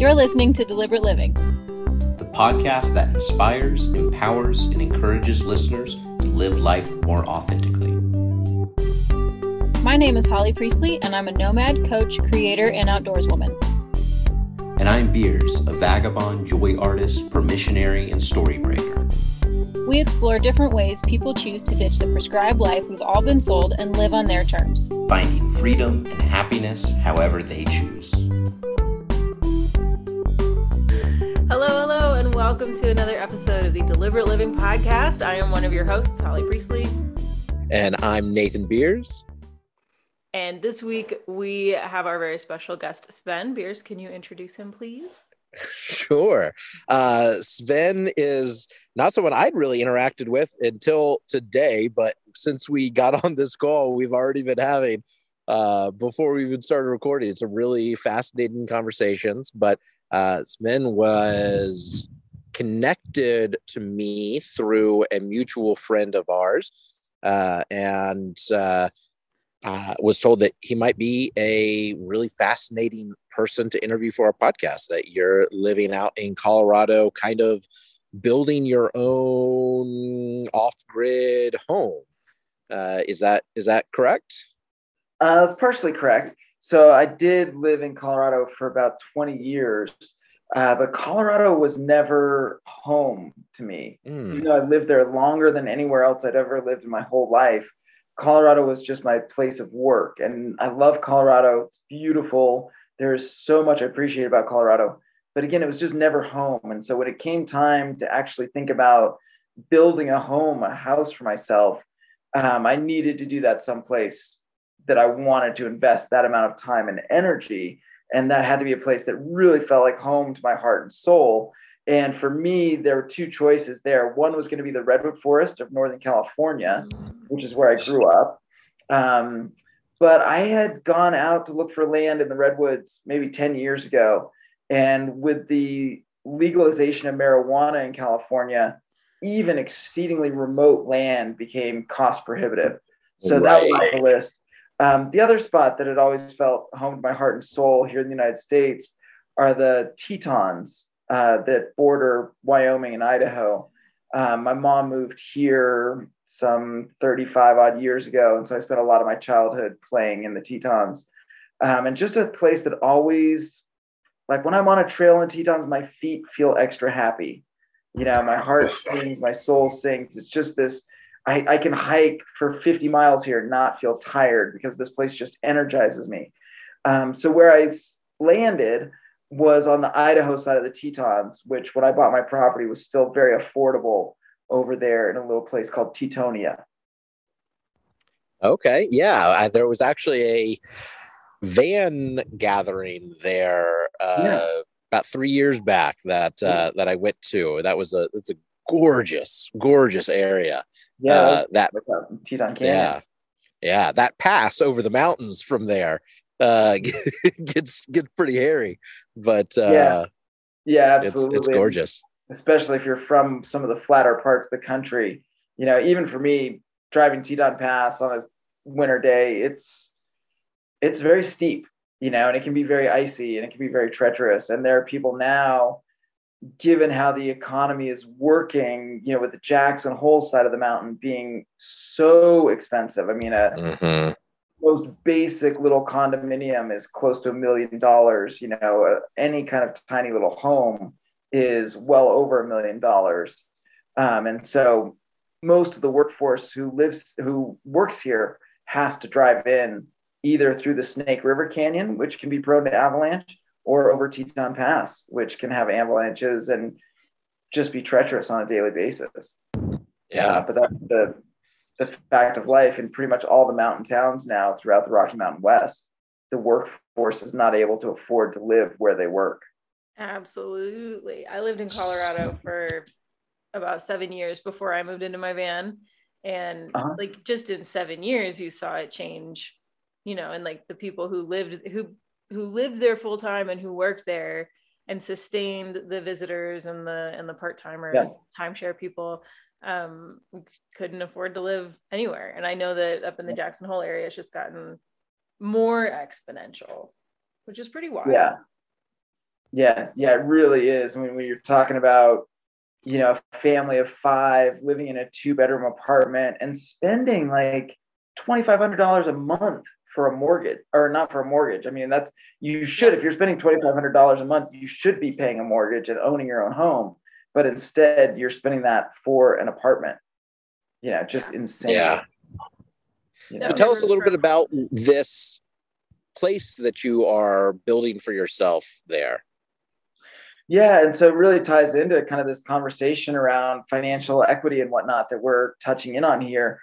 You're listening to Deliberate Living, the podcast that inspires, empowers, and encourages listeners to live life more authentically. My name is Holly Priestley, and I'm a nomad, coach, creator, and outdoors woman. And I'm Beers, a vagabond, joy artist, permissionary, and story breaker. We explore different ways people choose to ditch the prescribed life we've all been sold and live on their terms, finding freedom and happiness however they choose. Welcome to another episode of the Deliberate Living Podcast. I am one of your hosts, Holly Priestley. And I'm Nathan Beers. And this week we have our very special guest, Sven Beers. Can you introduce him, please? Sure. Uh, Sven is not someone I'd really interacted with until today, but since we got on this call, we've already been having uh, before we even started recording. It's a really fascinating conversations. But uh, Sven was connected to me through a mutual friend of ours, uh, and uh, uh, was told that he might be a really fascinating person to interview for our podcast. That you're living out in Colorado, kind of building your own off-grid home. Uh, is that is that correct? Uh, that's partially correct. So I did live in Colorado for about 20 years, uh, but Colorado was never home to me. Mm. You know, I lived there longer than anywhere else I'd ever lived in my whole life. Colorado was just my place of work, and I love Colorado. It's beautiful. There's so much I appreciate about Colorado, but again, it was just never home. And so when it came time to actually think about building a home, a house for myself, um, I needed to do that someplace that I wanted to invest that amount of time and energy. And that had to be a place that really felt like home to my heart and soul. And for me, there were two choices there. One was going to be the Redwood Forest of Northern California, which is where I grew up. Um, but I had gone out to look for land in the Redwoods maybe 10 years ago. And with the legalization of marijuana in California, even exceedingly remote land became cost prohibitive. So right. that was the list. Um, the other spot that had always felt home to my heart and soul here in the United States are the Tetons uh, that border Wyoming and Idaho. Um, my mom moved here some 35 odd years ago, and so I spent a lot of my childhood playing in the Tetons. Um, and just a place that always, like when I'm on a trail in Tetons, my feet feel extra happy. You know, my heart sings, my soul sings. It's just this I, I can hike for 50 miles here and not feel tired because this place just energizes me. Um, so where I landed was on the Idaho side of the Tetons, which when I bought my property was still very affordable over there in a little place called Tetonia. Okay, yeah, I, there was actually a van gathering there uh, yeah. about three years back that uh, that I went to. That was a it's a gorgeous, gorgeous area. Yeah, uh, that Teton Canyon. Yeah, yeah, that pass over the mountains from there uh, gets gets pretty hairy, but uh, yeah, yeah, absolutely, it's, it's gorgeous. Especially if you're from some of the flatter parts of the country. You know, even for me, driving Teton Pass on a winter day, it's it's very steep. You know, and it can be very icy and it can be very treacherous. And there are people now given how the economy is working, you know, with the Jackson Hole side of the mountain being so expensive. I mean, a mm-hmm. most basic little condominium is close to a million dollars. You know, uh, any kind of tiny little home is well over a million dollars. Um, and so most of the workforce who lives, who works here has to drive in either through the Snake River Canyon, which can be prone to avalanche, or over Teton Pass, which can have avalanches and just be treacherous on a daily basis. Yeah, uh, but that's the the fact of life in pretty much all the mountain towns now throughout the Rocky Mountain West. The workforce is not able to afford to live where they work. Absolutely. I lived in Colorado for about seven years before I moved into my van. And uh-huh. like just in seven years, you saw it change, you know, and like the people who lived, who who lived there full time and who worked there and sustained the visitors and the and the part-timers yeah. timeshare people um couldn't afford to live anywhere and i know that up in the jackson hole area it's just gotten more exponential which is pretty wild yeah Yeah, yeah, it really is. I mean, when you're talking about, you know, a family of five living in a two bedroom apartment and spending like $2,500 a month for a mortgage or not for a mortgage. I mean, that's you should, if you're spending $2,500 a month, you should be paying a mortgage and owning your own home. But instead, you're spending that for an apartment. Yeah, just insane. Yeah. You know? Tell us a little bit about this place that you are building for yourself there. Yeah, and so it really ties into kind of this conversation around financial equity and whatnot that we're touching in on here,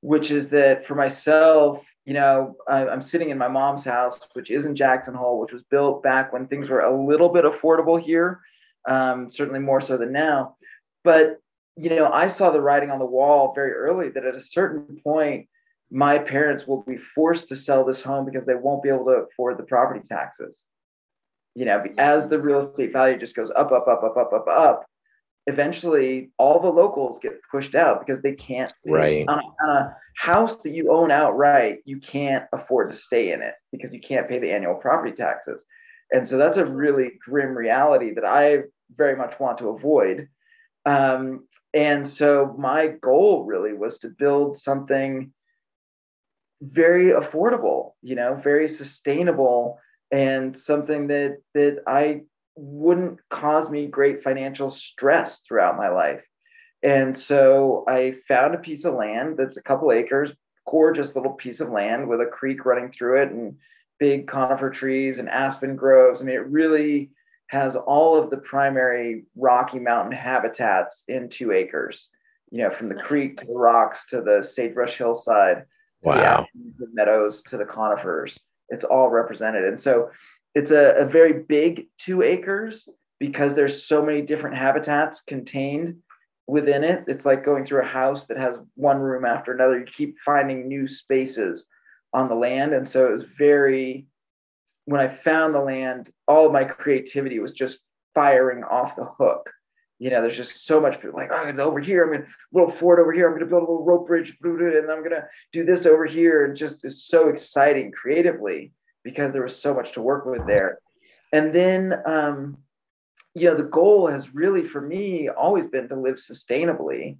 which is that for myself, you know, I, am sitting in my mom's house, which is in Jackson Hole, which was built back when things were a little bit affordable here, um, certainly more so than now. But you know, I saw the writing on the wall very early that at a certain point, my parents will be forced to sell this home because they won't be able to afford the property taxes. You know, as the real estate value just goes up, up, up, up, up, up, up, eventually all the locals get pushed out because they can't. Right. On a, on a house that you own outright, you can't afford to stay in it because you can't pay the annual property taxes. And so that's a really grim reality that I very much want to avoid. Um, and so my goal really was to build something very affordable, you know, very sustainable and something that that I wouldn't cause me great financial stress throughout my life. And so I found a piece of land that's a couple acres, gorgeous little piece of land with a creek running through it and big conifer trees and aspen groves. I mean, it really has all of the primary Rocky Mountain habitats in two acres, you know, from the creek to the rocks to the sagebrush hillside wow. the meadows to the conifers. It's all represented. And so it's a, a very big two acres because there's so many different habitats contained within it. It's like going through a house that has one room after another. You keep finding new spaces on the land. And so it was very, when I found the land, all of my creativity was just firing off the hook you know, there's just so much like, oh, over here, I'm gonna little fort over here, I'm gonna build a little rope bridge, and I'm gonna do this over here. And just is so exciting creatively because there was so much to work with there. And then um, you know, the goal has really for me always been to live sustainably.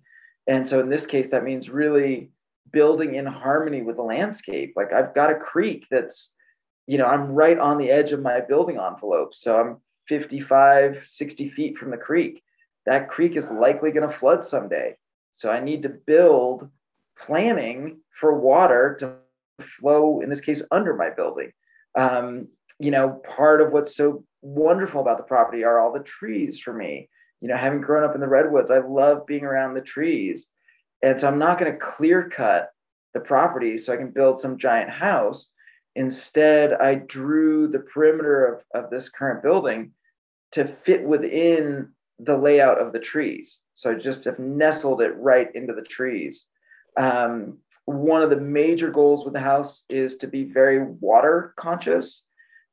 And so in this case, that means really building in harmony with the landscape. Like I've got a creek that's, you know, I'm right on the edge of my building envelope. So I'm 55, 60 feet from the creek that creek is likely going to flood someday. So I need to build planning for water to flow, in this case, under my building. Um, you know, part of what's so wonderful about the property are all the trees for me. You know, having grown up in the redwoods, I love being around the trees. And so I'm not going to clear cut the property so I can build some giant house. Instead, I drew the perimeter of, of this current building to fit within the layout of the trees. So I just have nestled it right into the trees. Um, one of the major goals with the house is to be very water conscious.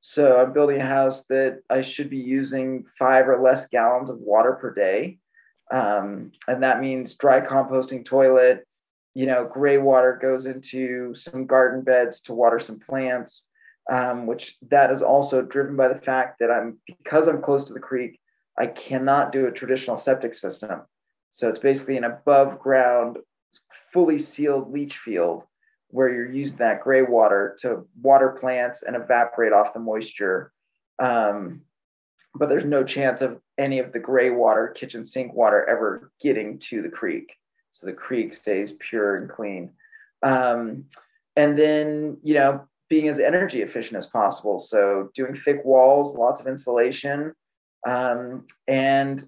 So I'm building a house that I should be using five or less gallons of water per day. Um, and that means dry composting toilet, you know, gray water goes into some garden beds to water some plants, um, which that is also driven by the fact that I'm, because I'm close to the creek, I cannot do a traditional septic system. So it's basically an above ground, fully sealed leach field where you're using that gray water to water plants and evaporate off the moisture. Um, but there's no chance of any of the gray water, kitchen sink water, ever getting to the creek. So the creek stays pure and clean. Um, and then, you know, being as energy efficient as possible. So doing thick walls, lots of insulation, um, and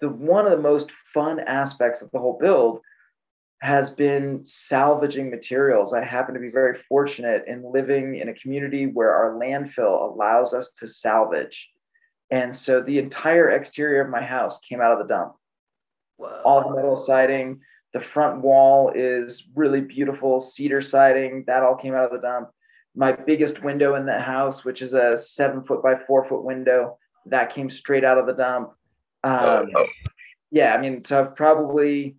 the one of the most fun aspects of the whole build has been salvaging materials. I happen to be very fortunate in living in a community where our landfill allows us to salvage. And so the entire exterior of my house came out of the dump. Whoa. All the metal siding, the front wall is really beautiful cedar siding, that all came out of the dump. My biggest window in the house, which is a seven foot by four foot window, that came straight out of the dump. Um. Yeah, I mean, so I've probably,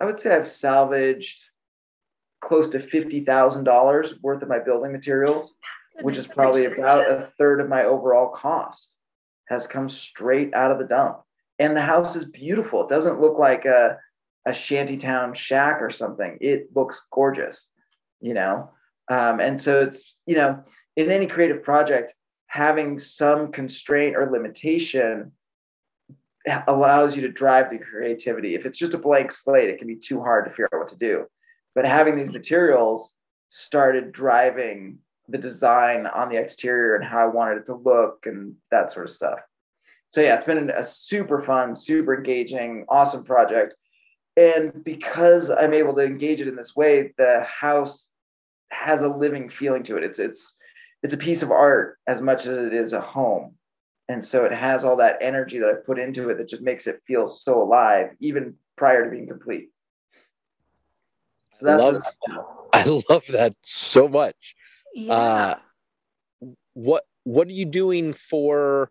I would say I've salvaged close to fifty thousand dollars worth of my building materials, which is probably about a third of my overall cost. has come straight out of the dump. And the house is beautiful. It doesn't look like a, a shantytown shack or something. It looks gorgeous, you know? Um, and so it's, you know, in any creative project, having some constraint or limitation allows you to drive the creativity. If it's just a blank slate, it can be too hard to figure out what to do. But having these materials started driving the design on the exterior and how I wanted it to look and that sort of stuff. So yeah, it's been a super fun, super engaging, awesome project. And because I'm able to engage it in this way, the house has a living feeling to it. It's it's it's a piece of art as much as it is a home. And so it has all that energy that I put into it that just makes it feel so alive, even prior to being complete. So that's love, I love that so much. Yeah. Uh, what what are you doing for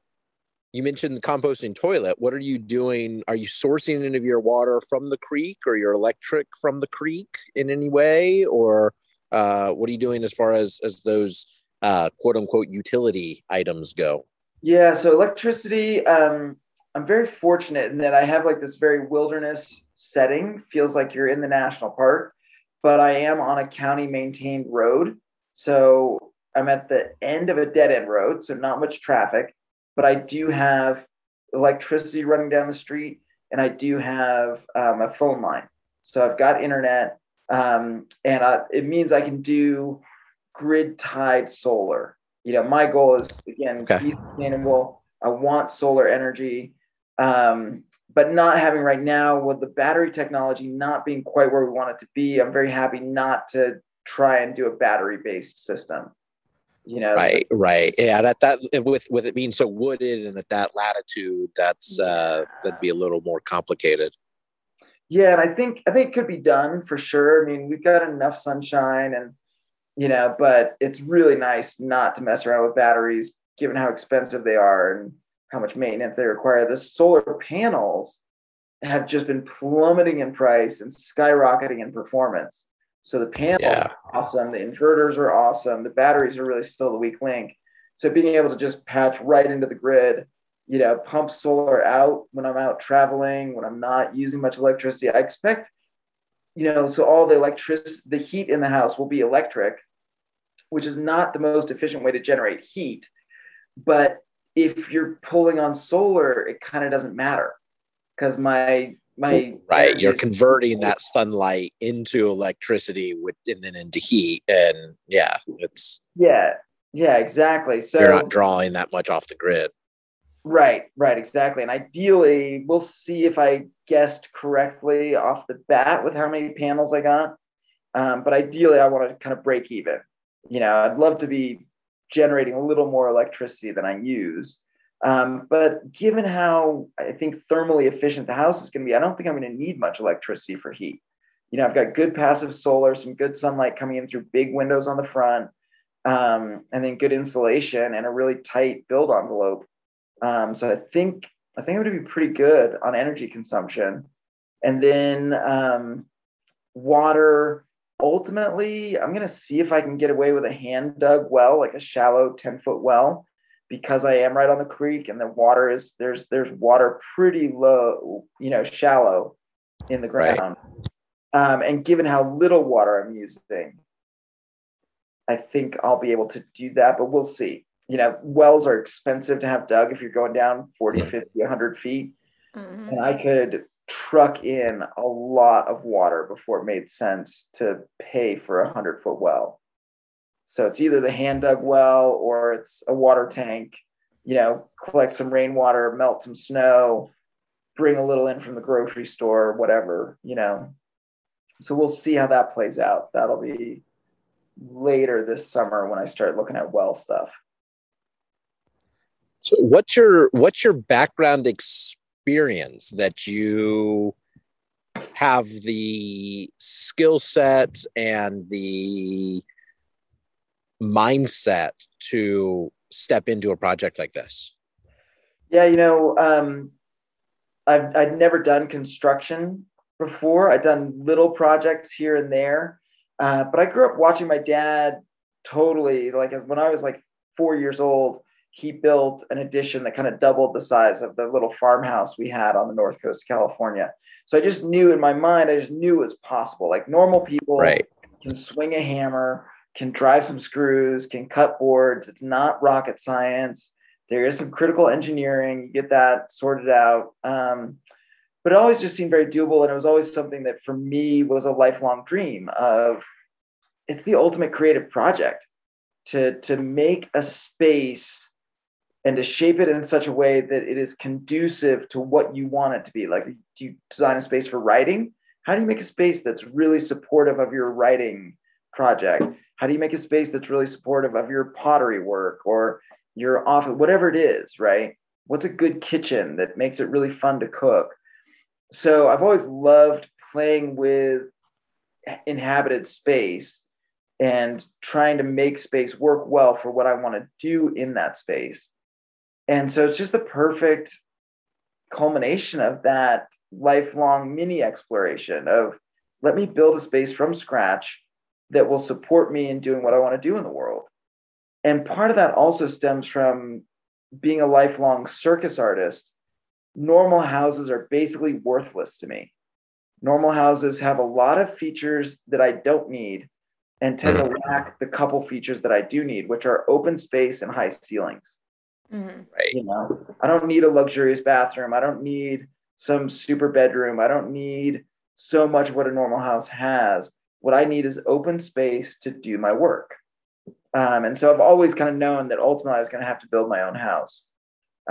you mentioned the composting toilet. What are you doing? Are you sourcing any of your water from the creek or your electric from the creek in any way? Or uh, what are you doing as far as as those uh, quote unquote utility items go? Yeah, so electricity, um, I'm very fortunate in that I have like this very wilderness setting. Feels like you're in the national park, but I am on a county maintained road. So I'm at the end of a dead end road, so not much traffic, but I do have electricity running down the street and I do have um, a phone line. So I've got internet um, and I, it means I can do grid tied solar. You know, my goal is again okay. be sustainable. I want solar energy, um, but not having right now with the battery technology not being quite where we want it to be. I'm very happy not to try and do a battery based system. You know, right, so- right, yeah. That that with with it being so wooded and at that latitude, that's uh, that'd be a little more complicated. Yeah, and I think I think it could be done for sure. I mean, we've got enough sunshine and you know, but it's really nice not to mess around with batteries given how expensive they are and how much maintenance they require. The solar panels have just been plummeting in price and skyrocketing in performance. So the panels yeah. are awesome, the inverters are awesome, the batteries are really still the weak link. So being able to just patch right into the grid, you know, pump solar out when I'm out traveling, when I'm not using much electricity, I expect you know, so all the electricity, the heat in the house will be electric, which is not the most efficient way to generate heat. But if you're pulling on solar, it kind of doesn't matter because my my right you're converting that sunlight into electricity with and then into heat and yeah it's yeah yeah exactly so you're not drawing that much off the grid right right exactly and ideally we'll see if i guessed correctly off the bat with how many panels I got. Um, but ideally, I want to kind of break even. You know, I'd love to be generating a little more electricity than I use. Um, but given how I think thermally efficient the house is going to be, I don't think I'm going to need much electricity for heat. You know, I've got good passive solar, some good sunlight coming in through big windows on the front, um, and then good insulation and a really tight build envelope. Um, so I think I think it would be pretty good on energy consumption. And then um, water, ultimately, I'm going to see if I can get away with a hand dug well, like a shallow 10 foot well, because I am right on the creek and the water is there's there's water pretty low, you know, shallow in the ground. Right. Um, and given how little water I'm using, I think I'll be able to do that, but we'll see you know, wells are expensive to have dug if you're going down 40, 50, 100 feet. Mm-hmm. And I could truck in a lot of water before it made sense to pay for a 100 foot well. So it's either the hand dug well or it's a water tank, you know, collect some rainwater, melt some snow, bring a little in from the grocery store, whatever, you know. So we'll see how that plays out. That'll be later this summer when I start looking at well stuff. So what's your what's your background experience that you have the skill set and the mindset to step into a project like this? Yeah, you know, um, I've I'd never done construction before. I've done little projects here and there, uh, but I grew up watching my dad totally like as when I was like four years old he built an addition that kind of doubled the size of the little farmhouse we had on the north coast of California. So I just knew in my mind, I just knew it was possible. Like normal people right. can swing a hammer, can drive some screws, can cut boards. It's not rocket science. There is some critical engineering. You get that sorted out. Um, but it always just seemed very doable. And it was always something that for me was a lifelong dream of it's the ultimate creative project to, to make a space and to shape it in such a way that it is conducive to what you want it to be. Like, do you design a space for writing? How do you make a space that's really supportive of your writing project? How do you make a space that's really supportive of your pottery work or your office, whatever it is, right? What's a good kitchen that makes it really fun to cook? So I've always loved playing with inhabited space and trying to make space work well for what I want to do in that space. And so it's just the perfect culmination of that lifelong mini exploration of let me build a space from scratch that will support me in doing what I want to do in the world. And part of that also stems from being a lifelong circus artist. Normal houses are basically worthless to me. Normal houses have a lot of features that I don't need and tend to mm-hmm. lack the couple features that I do need, which are open space and high ceilings. Mm-hmm. Right. You know, I don't need a luxurious bathroom. I don't need some super bedroom. I don't need so much of what a normal house has. What I need is open space to do my work. Um, and so I've always kind of known that ultimately I was going to have to build my own house.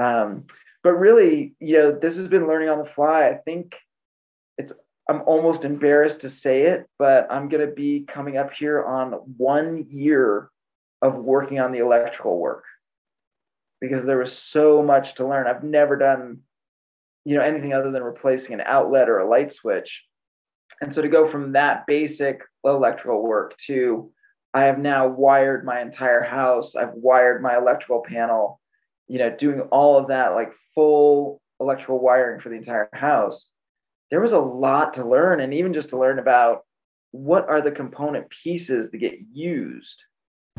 Um, but really, you know, this has been learning on the fly. I think it's, I'm almost embarrassed to say it, but I'm going to be coming up here on one year of working on the electrical work because there was so much to learn. I've never done, you know, anything other than replacing an outlet or a light switch. And so to go from that basic electrical work to I have now wired my entire house, I've wired my electrical panel, you know, doing all of that like full electrical wiring for the entire house. There was a lot to learn and even just to learn about what are the component pieces that get used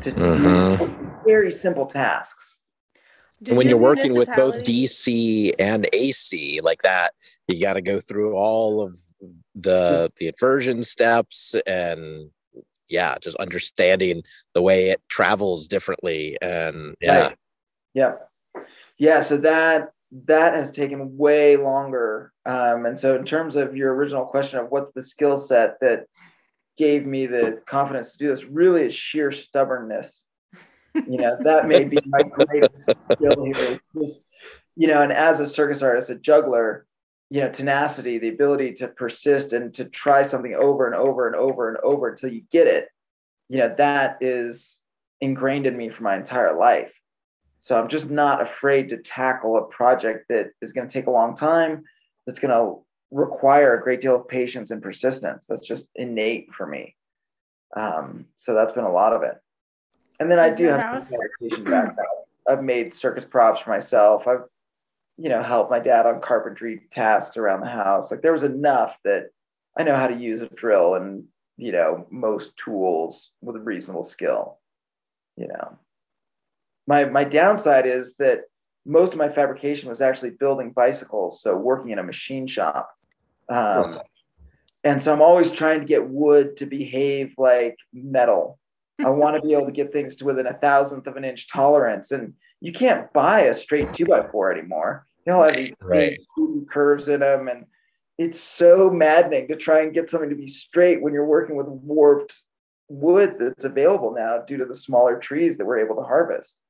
to mm-hmm. do very simple tasks and when you're working with both DC and AC like that, you got to go through all of the the inversion steps and yeah, just understanding the way it travels differently and yeah. Right. Yeah. Yeah, so that that has taken way longer. Um, and so in terms of your original question of what's the skill set that gave me the confidence to do this really is sheer stubbornness you know that may be my greatest skill here just you know and as a circus artist a juggler you know tenacity the ability to persist and to try something over and over and over and over until you get it you know that is ingrained in me for my entire life. So i'm just not afraid to tackle a project that is going to take a long time that's going to require a great deal of patience and persistence. That's just innate for me. Um, so that's been a lot of it and then Is I do have house? meditation background. I've made circus props for myself. I've, you know, helped my dad on carpentry tasks around the house. Like there was enough that I know how to use a drill and, you know, most tools with a reasonable skill. You know. My my downside is that most of my fabrication was actually building bicycles, so working in a machine shop. Um, and so I'm always trying to get wood to behave like metal I want to be able to get things to within a thousandth of an inch tolerance. And you can't buy a straight two by four anymore. They all have these right. curves in them. And it's so maddening to try and get something to be straight when you're working with warped wood that's available now due to the smaller trees that we're able to harvest.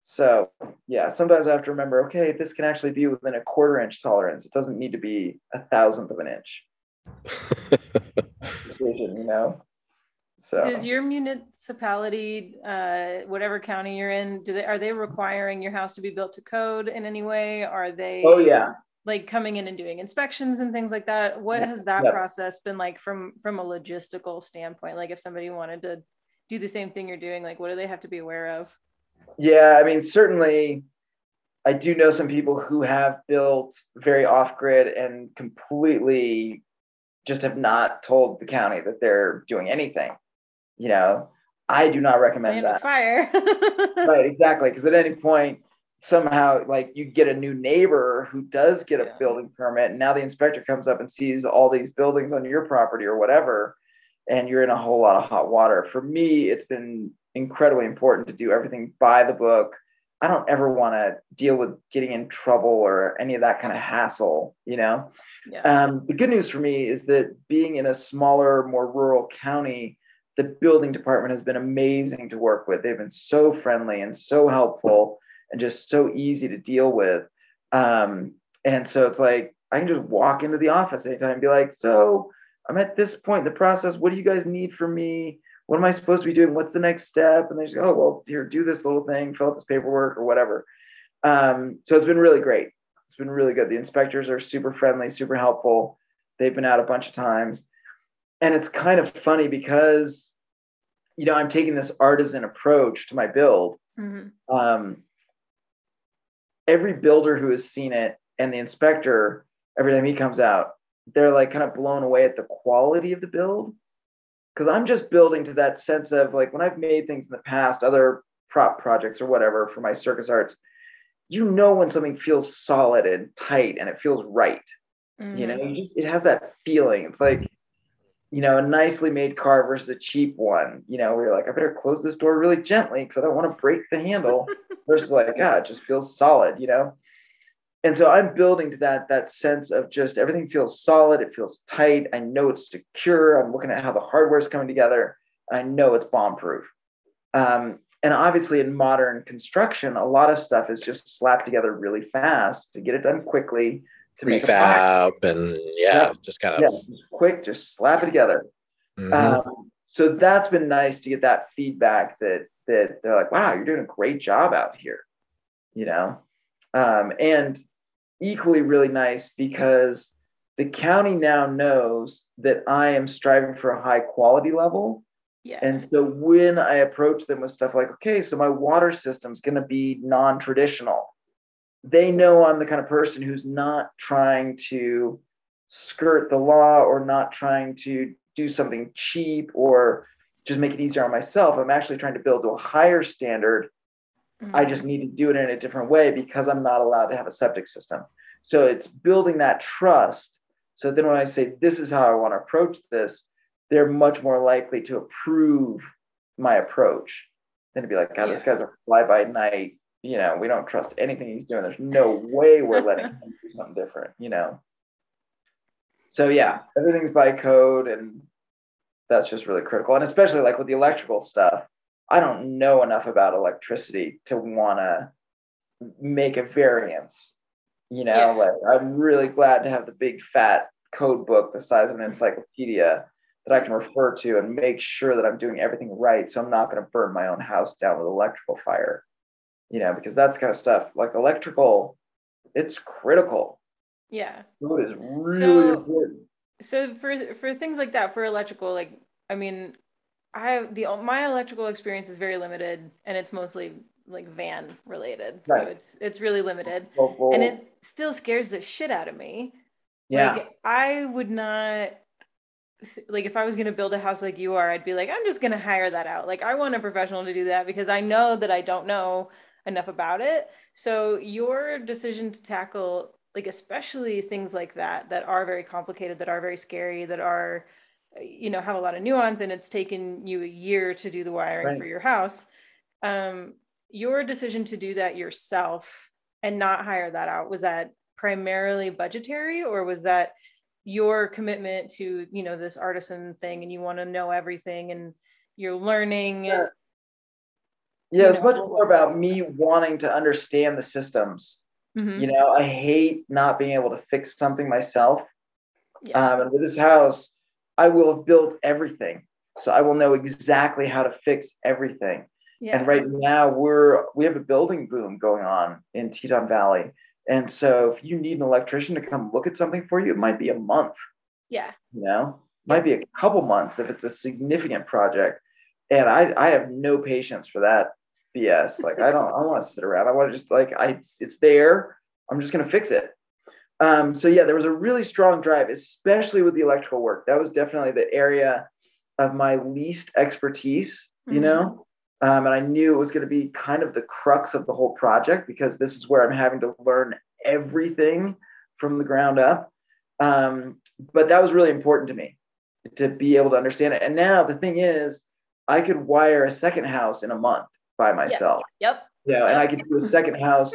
So yeah, sometimes I have to remember, okay, this can actually be within a quarter inch tolerance. It doesn't need to be a thousandth of an inch. Decision, you know. So does your municipality, uh, whatever county you're in, do they are they requiring your house to be built to code in any way? Are they oh yeah like coming in and doing inspections and things like that? What has that yeah. process been like from from a logistical standpoint? Like if somebody wanted to do the same thing you're doing, like what do they have to be aware of? Yeah, I mean certainly I do know some people who have built very off grid and completely just have not told the county that they're doing anything you know I do not recommend that. Fire. right, exactly. Because at any point, somehow, like you get a new neighbor who does get a yeah. building permit, and now the inspector comes up and sees all these buildings on your property or whatever, and you're in a whole lot of hot water. For me, it's been incredibly important to do everything by the book. I don't ever want to deal with getting in trouble or any of that kind of hassle, you know? Yeah. Um, the good news for me is that being in a smaller, more rural county, the building department has been amazing to work with. They've been so friendly and so helpful and just so easy to deal with. Um, and so it's like I can just walk into the office anytime and be like, so I'm at this point in the process. What do you guys need from me? What am I supposed to be doing? What's the next step? And they just go, oh, well, here, do this little thing, fill out this paperwork or whatever. Um, so it's been really great. It's been really good. The inspectors are super friendly, super helpful. They've been out a bunch of times and it's kind of funny because you know i'm taking this artisan approach to my build mm-hmm. um, every builder who has seen it and the inspector every time he comes out they're like kind of blown away at the quality of the build because i'm just building to that sense of like when i've made things in the past other prop projects or whatever for my circus arts you know when something feels solid and tight and it feels right mm-hmm. you know you just it has that feeling it's like you know, a nicely made car versus a cheap one, you know, where you're like, I better close this door really gently because I don't want to break the handle versus like, ah, it just feels solid, you know? And so I'm building to that that sense of just everything feels solid, it feels tight. I know it's secure. I'm looking at how the hardware is coming together. I know it's bomb proof. Um, and obviously, in modern construction, a lot of stuff is just slapped together really fast to get it done quickly to prefab and yeah, yeah, just kind of yeah, quick, just slap it together. Mm-hmm. Um, so that's been nice to get that feedback that that they're like, wow, you're doing a great job out here, you know, um, and equally really nice because the county now knows that I am striving for a high quality level. Yeah. And so when I approach them with stuff like, okay, so my water system's going to be non traditional they know I'm the kind of person who's not trying to skirt the law or not trying to do something cheap or just make it easier on myself. I'm actually trying to build to a higher standard. Mm-hmm. I just need to do it in a different way because I'm not allowed to have a septic system. So it's building that trust. So then when I say this is how I want to approach this, they're much more likely to approve my approach than to be like, God, yeah. this guy's a fly by night you know, we don't trust anything he's doing. There's no way we're letting him do something different, you know. So yeah, everything's by code and that's just really critical. And especially like with the electrical stuff, I don't know enough about electricity to want to make a variance. You know, yeah. like I'm really glad to have the big fat code book the size of an encyclopedia that I can refer to and make sure that I'm doing everything right. So I'm not going to burn my own house down with electrical fire you know, because that's kind of stuff like electrical, it's critical. Yeah. Food is really so, important. So for for things like that, for electrical, like I mean, I the my electrical experience is very limited, and it's mostly like van related. Right. So it's it's really limited, and it still scares the shit out of me. Yeah. Like I would not like if I was going to build a house like you are, I'd be like, I'm just going to hire that out. Like I want a professional to do that because I know that I don't know enough about it. So your decision to tackle like especially things like that that are very complicated, that are very scary, that are you know have a lot of nuance and it's taken you a year to do the wiring right. for your house. Um your decision to do that yourself and not hire that out was that primarily budgetary or was that your commitment to you know this artisan thing and you want to know everything and you're learning yeah. Yeah, it's much more about me wanting to understand the systems. Mm-hmm. You know, I hate not being able to fix something myself. Yeah. Um, and with this house, I will have built everything. So I will know exactly how to fix everything. Yeah. And right now we're we have a building boom going on in Teton Valley. And so if you need an electrician to come look at something for you, it might be a month. Yeah. You know, might be a couple months if it's a significant project. And I, I have no patience for that BS. Like I don't I don't want to sit around. I want to just like I it's there. I'm just gonna fix it. Um, so yeah, there was a really strong drive, especially with the electrical work. That was definitely the area of my least expertise mm-hmm. you know? Um, and I knew it was going to be kind of the crux of the whole project because this is where I'm having to learn everything from the ground up. Um, but that was really important to me to be able to understand it. And now the thing is, I could wire a second house in a month by myself. Yep. Yeah, and I could do a second house,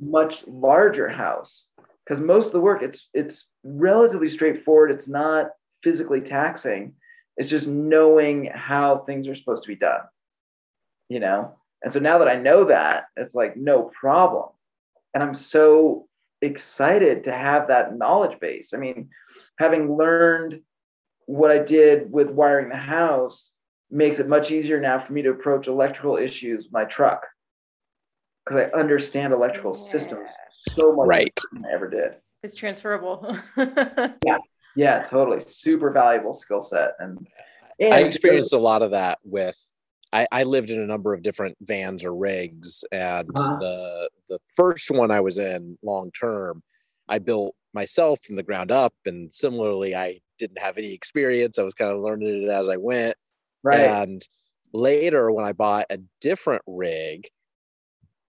much larger house, because most of the work it's it's relatively straightforward. It's not physically taxing. It's just knowing how things are supposed to be done. You know, and so now that I know that, it's like no problem, and I'm so excited to have that knowledge base. I mean, having learned what I did with wiring the house makes it much easier now for me to approach electrical issues with my truck because I understand electrical yeah. systems so much right. than I ever did. It's transferable. yeah, yeah, totally. Super valuable skill set. And, and I experienced a lot of that with. I, I, lived in a number of different vans or rigs, and uh-huh. the the first one I was in long term, I built myself from the ground up, and similarly, I didn't have any experience. I was kind of learning it as I went. Right. And later, when I bought a different rig,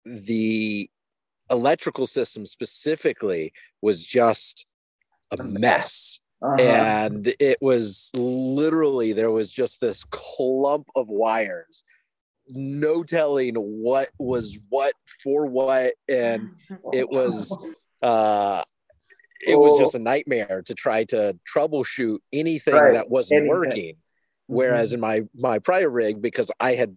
the electrical system specifically was just a mess. Uh-huh. And it was literally, there was just this clump of wires, no telling what was what for what. And it was, uh, it was just a nightmare to try to troubleshoot anything right. that wasn't anything. working. Whereas mm-hmm. in my my prior rig, because I had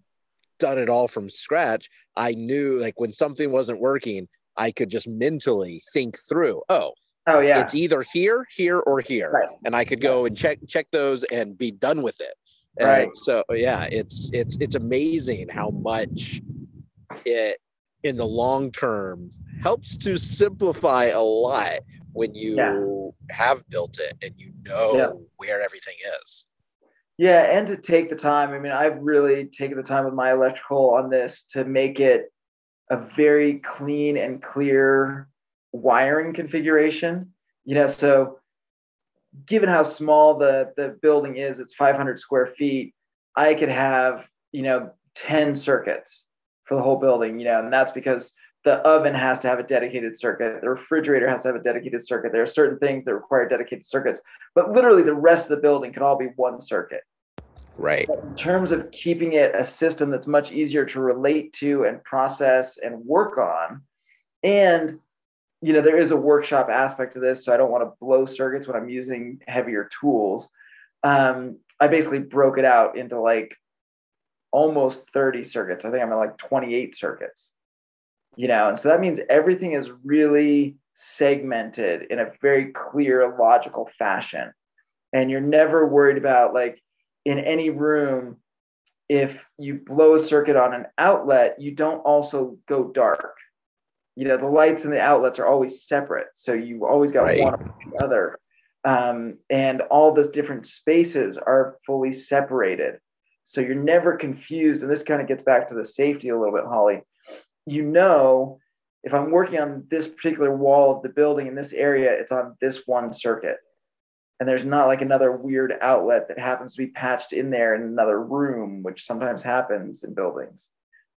done it all from scratch, I knew like when something wasn't working, I could just mentally think through, oh, oh yeah, it's either here, here, or here, right. and I could go and check check those and be done with it. Right. And so yeah, it's it's it's amazing how much it in the long term helps to simplify a lot when you yeah. have built it and you know yeah. where everything is. Yeah, and to take the time. I mean, I've really taken the time with my electrical on this to make it a very clean and clear wiring configuration. You know, so given how small the the building is, it's 500 square feet. I could have you know 10 circuits for the whole building. You know, and that's because the oven has to have a dedicated circuit. The refrigerator has to have a dedicated circuit. There are certain things that require dedicated circuits, but literally the rest of the building can all be one circuit. Right. But in terms of keeping it a system that's much easier to relate to and process and work on, and you know there is a workshop aspect to this, so I don't want to blow circuits when I'm using heavier tools. Um, I basically broke it out into like almost 30 circuits. I think I'm at like 28 circuits you know and so that means everything is really segmented in a very clear logical fashion and you're never worried about like in any room if you blow a circuit on an outlet you don't also go dark you know the lights and the outlets are always separate so you always got right. one or the other um, and all those different spaces are fully separated so you're never confused and this kind of gets back to the safety a little bit holly you know if I'm working on this particular wall of the building in this area, it's on this one circuit. And there's not like another weird outlet that happens to be patched in there in another room, which sometimes happens in buildings.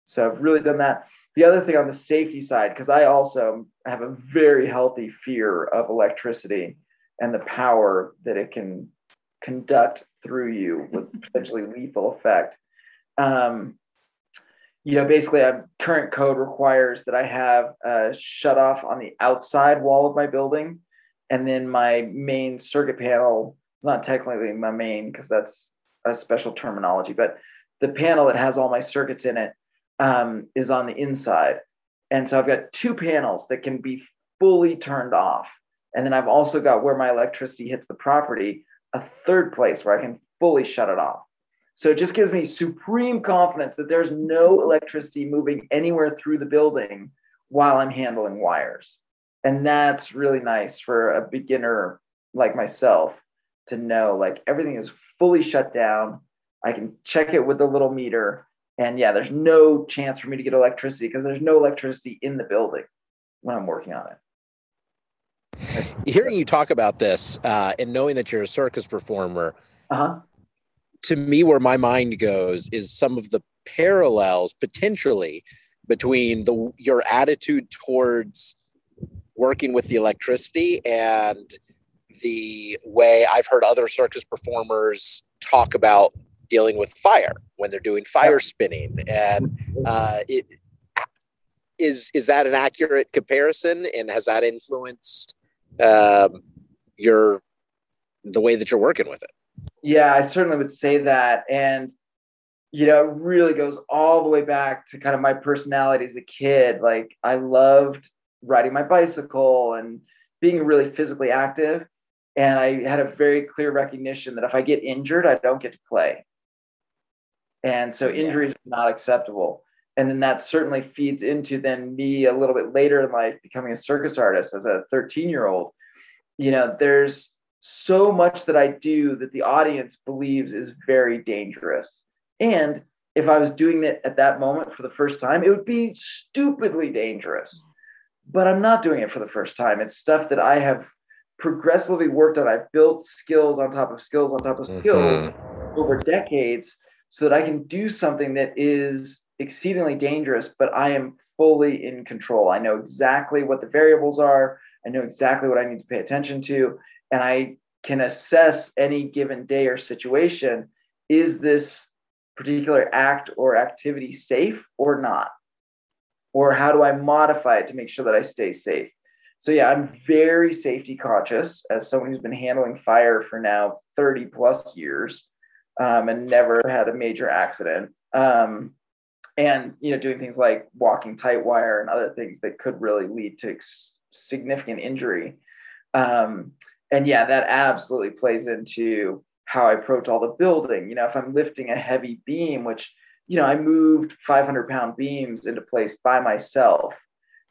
So I've really done that. The other thing on the safety side, because I also have a very healthy fear of electricity and the power that it can conduct through you with potentially lethal effect. Um, you know, basically, current code requires that I have a shut off on the outside wall of my building, and then my main circuit panel. It's not technically my main because that's a special terminology, but the panel that has all my circuits in it um, is on the inside, and so I've got two panels that can be fully turned off, and then I've also got where my electricity hits the property, a third place where I can fully shut it off. So it just gives me supreme confidence that there's no electricity moving anywhere through the building while I'm handling wires. And that's really nice for a beginner like myself to know like everything is fully shut down. I can check it with the little meter. And yeah, there's no chance for me to get electricity because there's no electricity in the building when I'm working on it. Hearing you talk about this uh, and knowing that you're a circus performer, uh-huh to me where my mind goes is some of the parallels potentially between the your attitude towards working with the electricity and the way I've heard other circus performers talk about dealing with fire when they're doing fire spinning. And uh, it is is that an accurate comparison? And has that influenced um, your the way that you're working with it? Yeah i certainly would say that. And you know it really goes all the way back to kind of my personality as a kid. Like i loved riding my bicycle and being really physically active. And i had a very clear recognition that if i get injured i don't get to play. And so injuries yeah. are not acceptable. And then that certainly feeds into then me a little bit later in life becoming a circus artist as a 13 year old you know there's so much that i do that the audience believes is very dangerous. And if i was doing it at that moment for the first time it would be stupidly dangerous but i'm not doing it for the first time it's stuff that i have progressively worked on i've built skills on top of skills on top of skills mm-hmm. over decades so that i can do something that is exceedingly dangerous, but I am fully in control. I know exactly what the variables are. I know exactly what I need to pay attention to. And I can assess any given day or situation is this particular act or activity safe or not? Or how do I modify it to make sure that I stay safe? So, yeah, I'm very safety conscious as someone who's been handling fire for now 30 plus years um, and never had a major accident. Um, and you know doing things like walking tight wire and other things that could really lead to ex- significant injury um, and yeah that absolutely plays into how i approach all the building you know if i'm lifting a heavy beam which you know i moved 500 pound beams into place by myself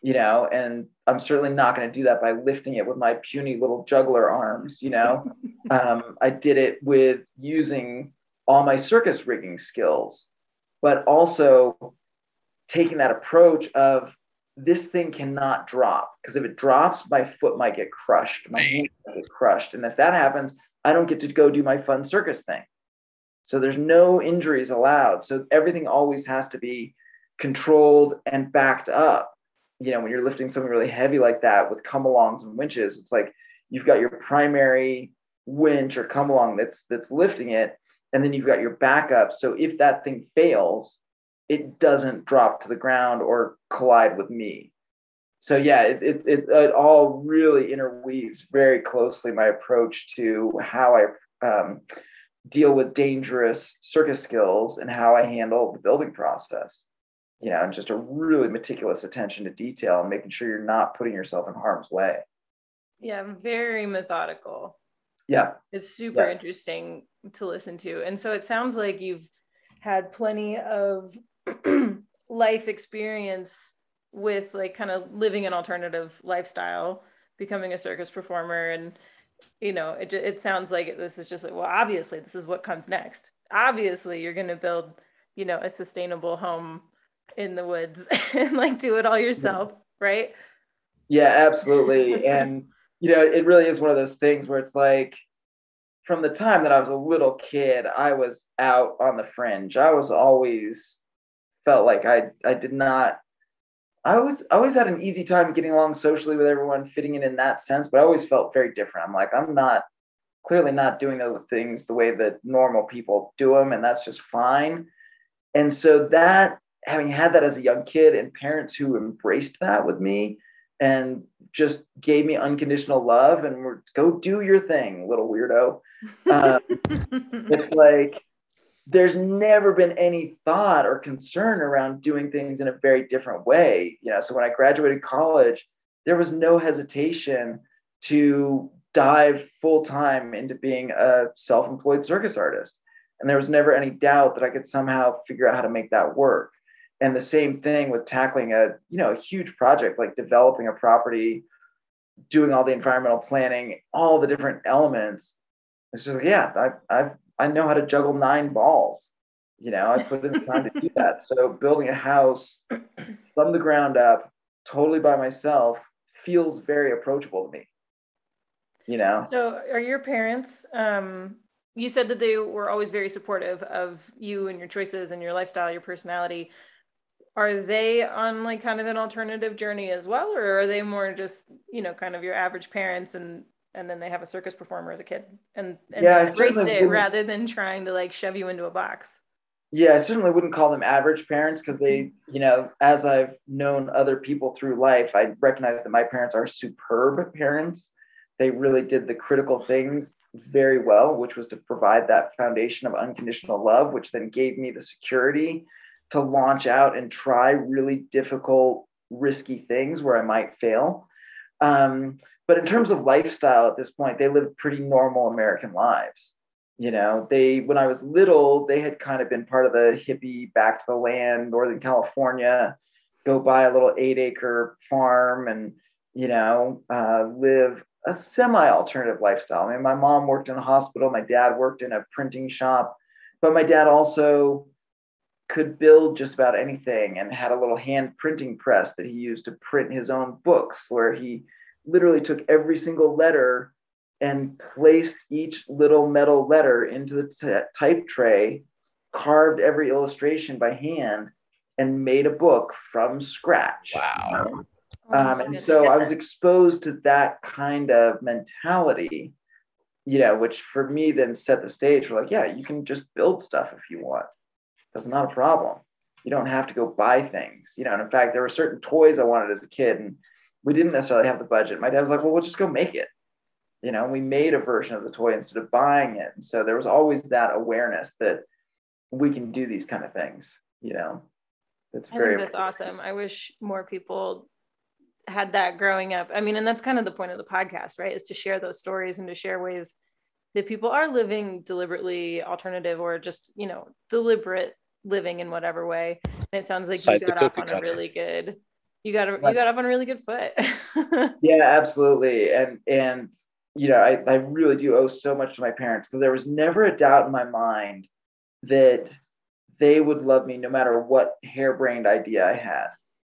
you know and i'm certainly not going to do that by lifting it with my puny little juggler arms you know um, i did it with using all my circus rigging skills but also taking that approach of this thing cannot drop because if it drops, my foot might get crushed, my hand might get crushed, and if that happens, I don't get to go do my fun circus thing. So there's no injuries allowed. So everything always has to be controlled and backed up. You know, when you're lifting something really heavy like that with come alongs and winches, it's like you've got your primary winch or come along that's that's lifting it, and then you've got your backup. So if that thing fails, it doesn't drop to the ground or collide with me. So yeah, it, it, it, it all really interweaves very closely my approach to how I um, deal with dangerous circus skills and how I handle the building process. You know, and just a really meticulous attention to detail and making sure you're not putting yourself in harm's way. Yeah, very methodical. Yeah. It's super yeah. interesting to listen to. And so it sounds like you've had plenty of life experience with like kind of living an alternative lifestyle, becoming a circus performer and you know, it it sounds like this is just like well obviously this is what comes next. Obviously you're going to build, you know, a sustainable home in the woods and like do it all yourself, right? Yeah, absolutely. and you know, it really is one of those things where it's like from the time that I was a little kid, I was out on the fringe. I was always felt like I I did not I always I always had an easy time getting along socially with everyone, fitting in in that sense, but I always felt very different. I'm like, I'm not clearly not doing the things the way that normal people do them, and that's just fine. And so that having had that as a young kid and parents who embraced that with me and just gave me unconditional love and were go do your thing, little weirdo. Um, it's like there's never been any thought or concern around doing things in a very different way. You know, so when I graduated college, there was no hesitation to dive full time into being a self employed circus artist. And there was never any doubt that I could somehow figure out how to make that work and the same thing with tackling a you know a huge project like developing a property doing all the environmental planning all the different elements it's just like yeah i i i know how to juggle nine balls. You know i put in the time to do that. So building a house from the ground up totally by myself feels very approachable to me. You know? So are your parents um you said that they were always very supportive of you and your choices and your lifestyle, your personality. Are they on like kind of an alternative journey as well, or are they more just you know kind of your average parents and and then they have a circus performer as a kid and, and yeah, embraced it rather than trying to like shove you into a box? Yeah, I certainly wouldn't call them average parents because they, you know, as I've known other people through life, I recognize that my parents are superb parents. They really did the critical things very well, which was to provide that foundation of unconditional love, which then gave me the security to launch out and try really difficult, risky things where I might fail. Um, but in terms of lifestyle at this point, they lived pretty normal American lives. You know they when i was little they had kind of been part of the hippie back to the land northern california go buy a little eight acre farm and you know uh, live a semi alternative lifestyle. I mean my mom worked in a hospital my dad worked in a printing shop but my dad also could build just about anything and had a little hand printing press that he used to print his own books where he literally took every single letter and placed each little metal letter into the t- type tray, carved every illustration by hand, and made a book from scratch. Wow. Oh um, and so I was exposed to that kind of mentality, you know, which for me then set the stage for like, yeah, you can just build stuff if you want. That's not a problem. You don't have to go buy things, you know. And in fact, there were certain toys I wanted as a kid, and we didn't necessarily have the budget. My dad was like, well, we'll just go make it you know and we made a version of the toy instead of buying it and so there was always that awareness that we can do these kind of things you know that's very I think that's awesome i wish more people had that growing up i mean and that's kind of the point of the podcast right is to share those stories and to share ways that people are living deliberately alternative or just you know deliberate living in whatever way. And it sounds like you got off on cutter. a really good you got a, you got off on a really good foot. Yeah absolutely. And and you know, I, I really do owe so much to my parents because there was never a doubt in my mind that they would love me no matter what harebrained idea I had,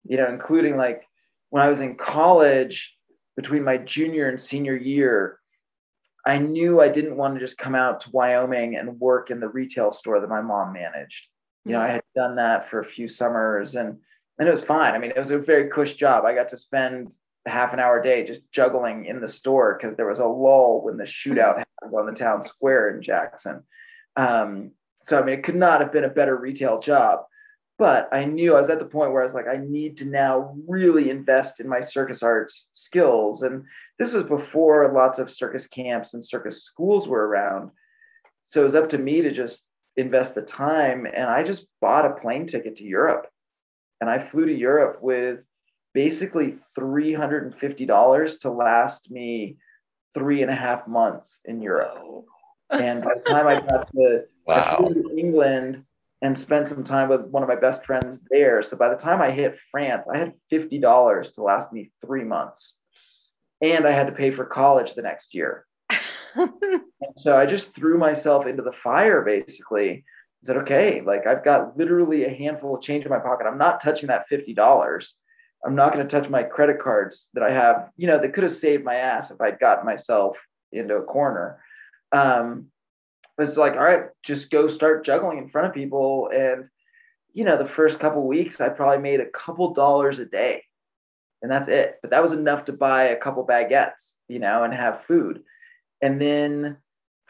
you know, including like when I was in college between my junior and senior year, I knew I didn't want to just come out to Wyoming and work in the retail store that my mom managed. You know, I had done that for a few summers and and it was fine. I mean, it was a very cush job. I got to spend half an hour a day just juggling in the store because there was a lull when the shootout happens on the town square in Jackson. Um, so I mean, it could not have been a better retail job. But I knew I was at the point where I was like, I need to now really invest in my circus arts skills. And this was before lots of circus camps and circus schools were around. So it was up to me to just invest the time. And I just bought a plane ticket to Europe. And I flew to Europe with basically $350 to last me three and a half months in Europe. and by the time I got to, wow. to England and spent some time with one of my best friends there. So by the time I hit France, I had $50 to last me three months. And I had to pay for college the next year. so I just threw myself into the fire basically. I said, okay, like I've got literally a handful of change in my pocket. I'm not touching that $50. I'm not going to touch my credit cards that I have, you know, that could have saved my ass if I'd gotten myself into a corner. Um, it's like, all right, just go start juggling in front of people. And, you know, the first couple weeks, I probably made a couple dollars a day and that's it. But that was enough to buy a couple baguettes, you know, and have food. And then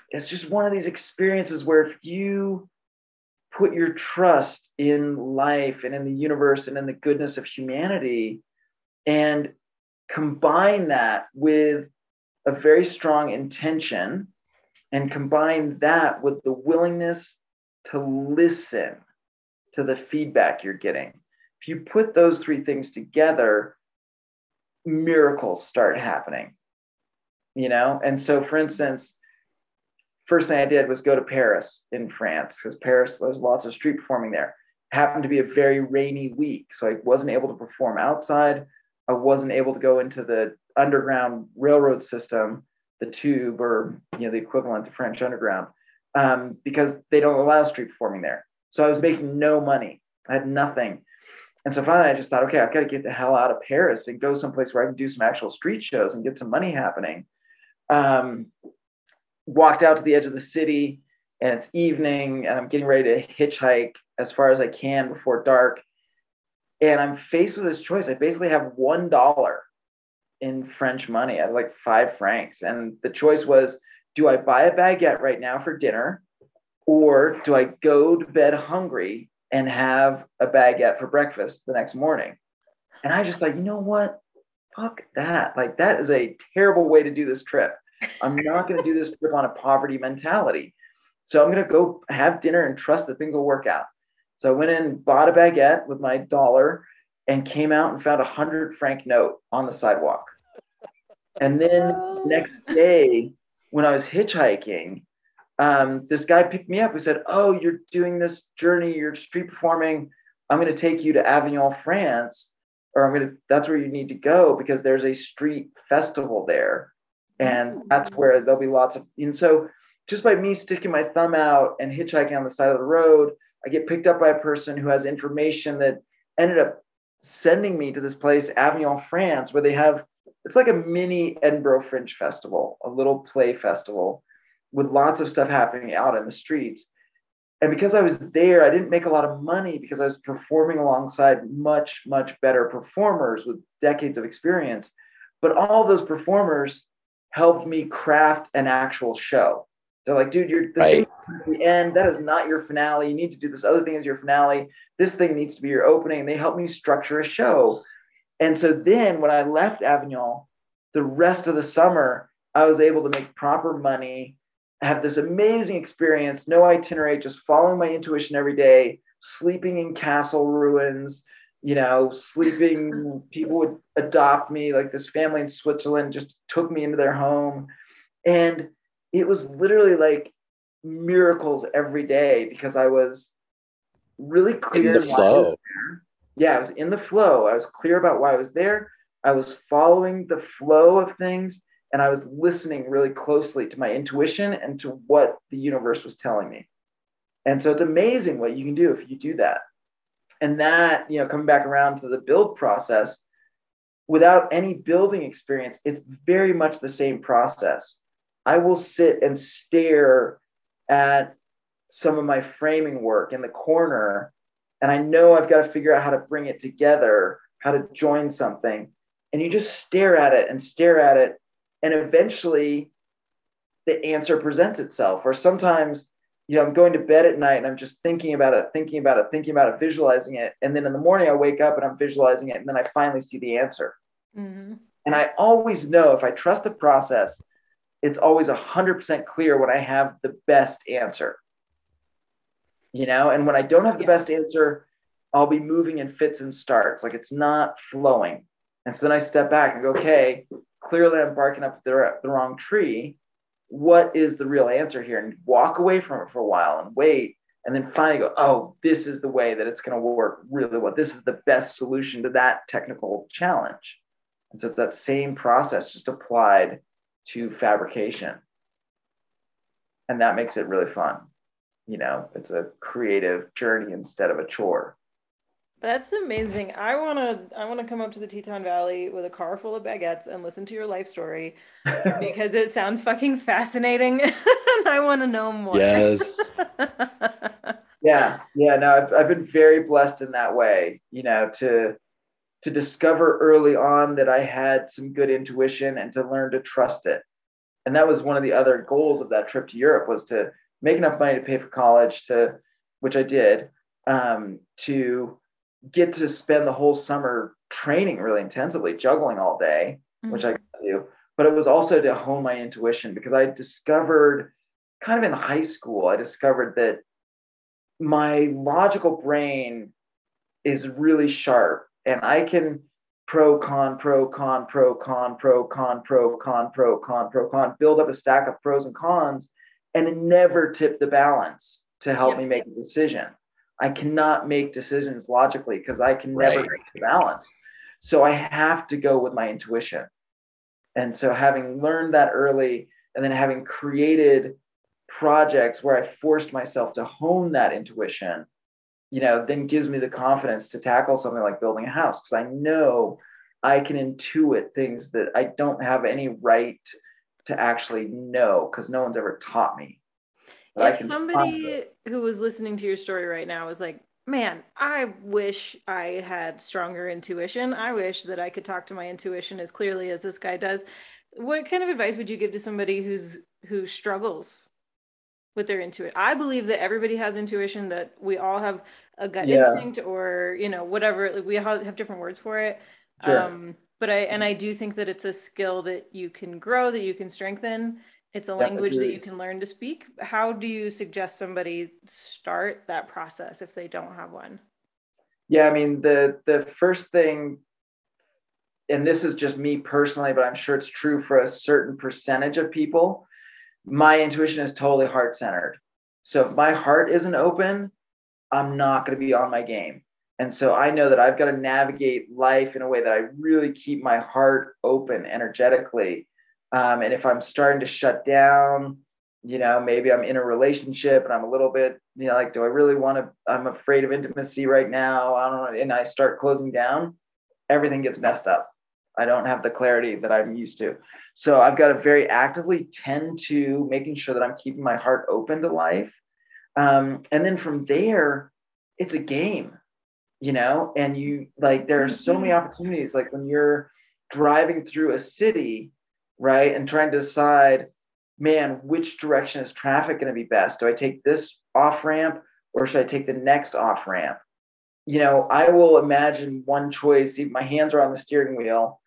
it's just one of these experiences where if you put your trust in life and in the universe and in the goodness of humanity and combine that with a very strong intention and combine that with the willingness to listen to the feedback you're getting. If you put those three things together, miracles start happening. You know, and so for instance, first thing I did was go to Paris in France because Paris, there's lots of street performing there. happened to be a very rainy week, so I wasn't able to perform outside. I wasn't able to go into the underground railroad system, the tube, or you know the equivalent to French Underground, um, because they don't allow street performing there. So I was making no money. I had nothing. And so finally, I just thought, okay, I've got to get the hell out of Paris and go someplace where I can do some actual street shows and get some money happening. Um, walked out to the edge of the city and it's evening and I'm getting ready to hitchhike as far as I can before dark. And I'm faced with this choice. I basically have one dollar in French money. I have like five francs. And the choice was do I buy a baguette right now for dinner? Or do I go to bed hungry and have a baguette for breakfast the next morning? And I just like, you know what? Fuck that. Like, that is a terrible way to do this trip. I'm not going to do this trip on a poverty mentality. So I'm going to go have dinner and trust that things will work out. So I went in, bought a baguette with my dollar, and came out and found a hundred franc note on the sidewalk. And then oh. next day, when I was hitchhiking, um, this guy picked me up who said, Oh, you're doing this journey, you're street performing. I'm going to take you to Avignon, France, or I'm going to, that's where you need to go because there's a street festival there. And that's oh. where there'll be lots of, and so just by me sticking my thumb out and hitchhiking on the side of the road, I get picked up by a person who has information that ended up sending me to this place, Avignon, France, where they have it's like a mini Edinburgh Fringe Festival, a little play festival with lots of stuff happening out in the streets. And because I was there, I didn't make a lot of money because I was performing alongside much, much better performers with decades of experience. But all those performers helped me craft an actual show. They're like, dude, you're this right. the end. That is not your finale. You need to do this other thing as your finale. This thing needs to be your opening. And they helped me structure a show. And so then when I left Avignon, the rest of the summer, I was able to make proper money, have this amazing experience, no itinerary, just following my intuition every day, sleeping in castle ruins, you know, sleeping, people would adopt me, like this family in Switzerland just took me into their home. And it was literally like miracles every day because I was really clear in the flow. Yeah, I was in the flow. I was clear about why I was there. I was following the flow of things and I was listening really closely to my intuition and to what the universe was telling me. And so it's amazing what you can do if you do that. And that, you know, coming back around to the build process, without any building experience, it's very much the same process. I will sit and stare at some of my framing work in the corner, and I know I've got to figure out how to bring it together, how to join something. And you just stare at it and stare at it, and eventually the answer presents itself. Or sometimes, you know, I'm going to bed at night and I'm just thinking about it, thinking about it, thinking about it, visualizing it. And then in the morning, I wake up and I'm visualizing it, and then I finally see the answer. Mm-hmm. And I always know if I trust the process, it's always 100% clear when I have the best answer. You know, and when I don't have the best answer, I'll be moving in fits and starts, like it's not flowing. And so then I step back and go, okay, clearly I'm barking up the, the wrong tree. What is the real answer here? And walk away from it for a while and wait. And then finally go, oh, this is the way that it's going to work really well. This is the best solution to that technical challenge. And so it's that same process just applied to fabrication. And that makes it really fun. You know, it's a creative journey instead of a chore. That's amazing. I want to I want to come up to the Teton Valley with a car full of baguettes and listen to your life story because it sounds fucking fascinating and I want to know more. Yes. yeah. Yeah, no, I've I've been very blessed in that way, you know, to to discover early on that I had some good intuition and to learn to trust it. And that was one of the other goals of that trip to Europe was to make enough money to pay for college to, which I did, um, to get to spend the whole summer training really intensively, juggling all day, mm-hmm. which I got to do. But it was also to hone my intuition because I discovered kind of in high school, I discovered that my logical brain is really sharp and I can pro con pro con pro con pro con pro con pro con pro con build up a stack of pros and cons and never tip the balance to help yeah. me make a decision. I cannot make decisions logically because I can never right. the balance. So I have to go with my intuition. And so having learned that early and then having created projects where I forced myself to hone that intuition you know, then gives me the confidence to tackle something like building a house because I know I can intuit things that I don't have any right to actually know because no one's ever taught me. if somebody who was listening to your story right now was like, man, I wish I had stronger intuition. I wish that I could talk to my intuition as clearly as this guy does. What kind of advice would you give to somebody who's who struggles with their intuition? I believe that everybody has intuition, that we all have a gut yeah. instinct or, you know, whatever. We all have different words for it. Sure. Um, but I and I do think that it's a skill that you can grow, that you can strengthen it's a language that you can learn to speak. How do you suggest somebody start that process if they don't have one? Yeah, I mean the the first thing and this is just me personally, but I'm sure it's true for a certain percentage of people. My intuition is totally heart centered. So if my heart isn't open, I'm not going to be on my game. And so I know that I've got to navigate life in a way that I really keep my heart open energetically um, and if I'm starting to shut down, you know, maybe I'm in a relationship and I'm a little bit, you know, like, do I really want to? I'm afraid of intimacy right now. I don't know. And I start closing down, everything gets messed up. I don't have the clarity that I'm used to. So I've got to very actively tend to making sure that I'm keeping my heart open to life. Um, and then from there, it's a game, you know, and you like, there are so many mm-hmm. opportunities. Like when you're driving through a city, right? And trying to decide, man, which direction is traffic going to be best? Do I take this off ramp or should I take the next off ramp? You know, I will imagine one choice. My hands are on the steering wheel,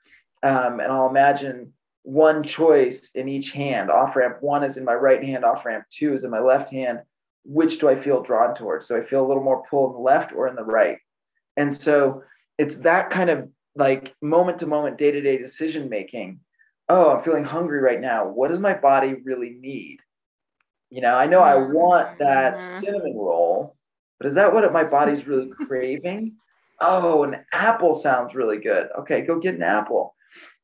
um, and I'll imagine one choice in each hand. Off ramp one is in my right hand, off ramp two is in my left hand. Which do I feel drawn towards? Do I feel a little more pull in the left or in the right? And so it's that kind of like moment to moment, day to day decision making oh, I'm feeling hungry right now. What does my body really need? You know, I know I want that mm-hmm. cinnamon roll, but is that what my body's really craving? Oh, an apple sounds really good. Okay, go get an apple.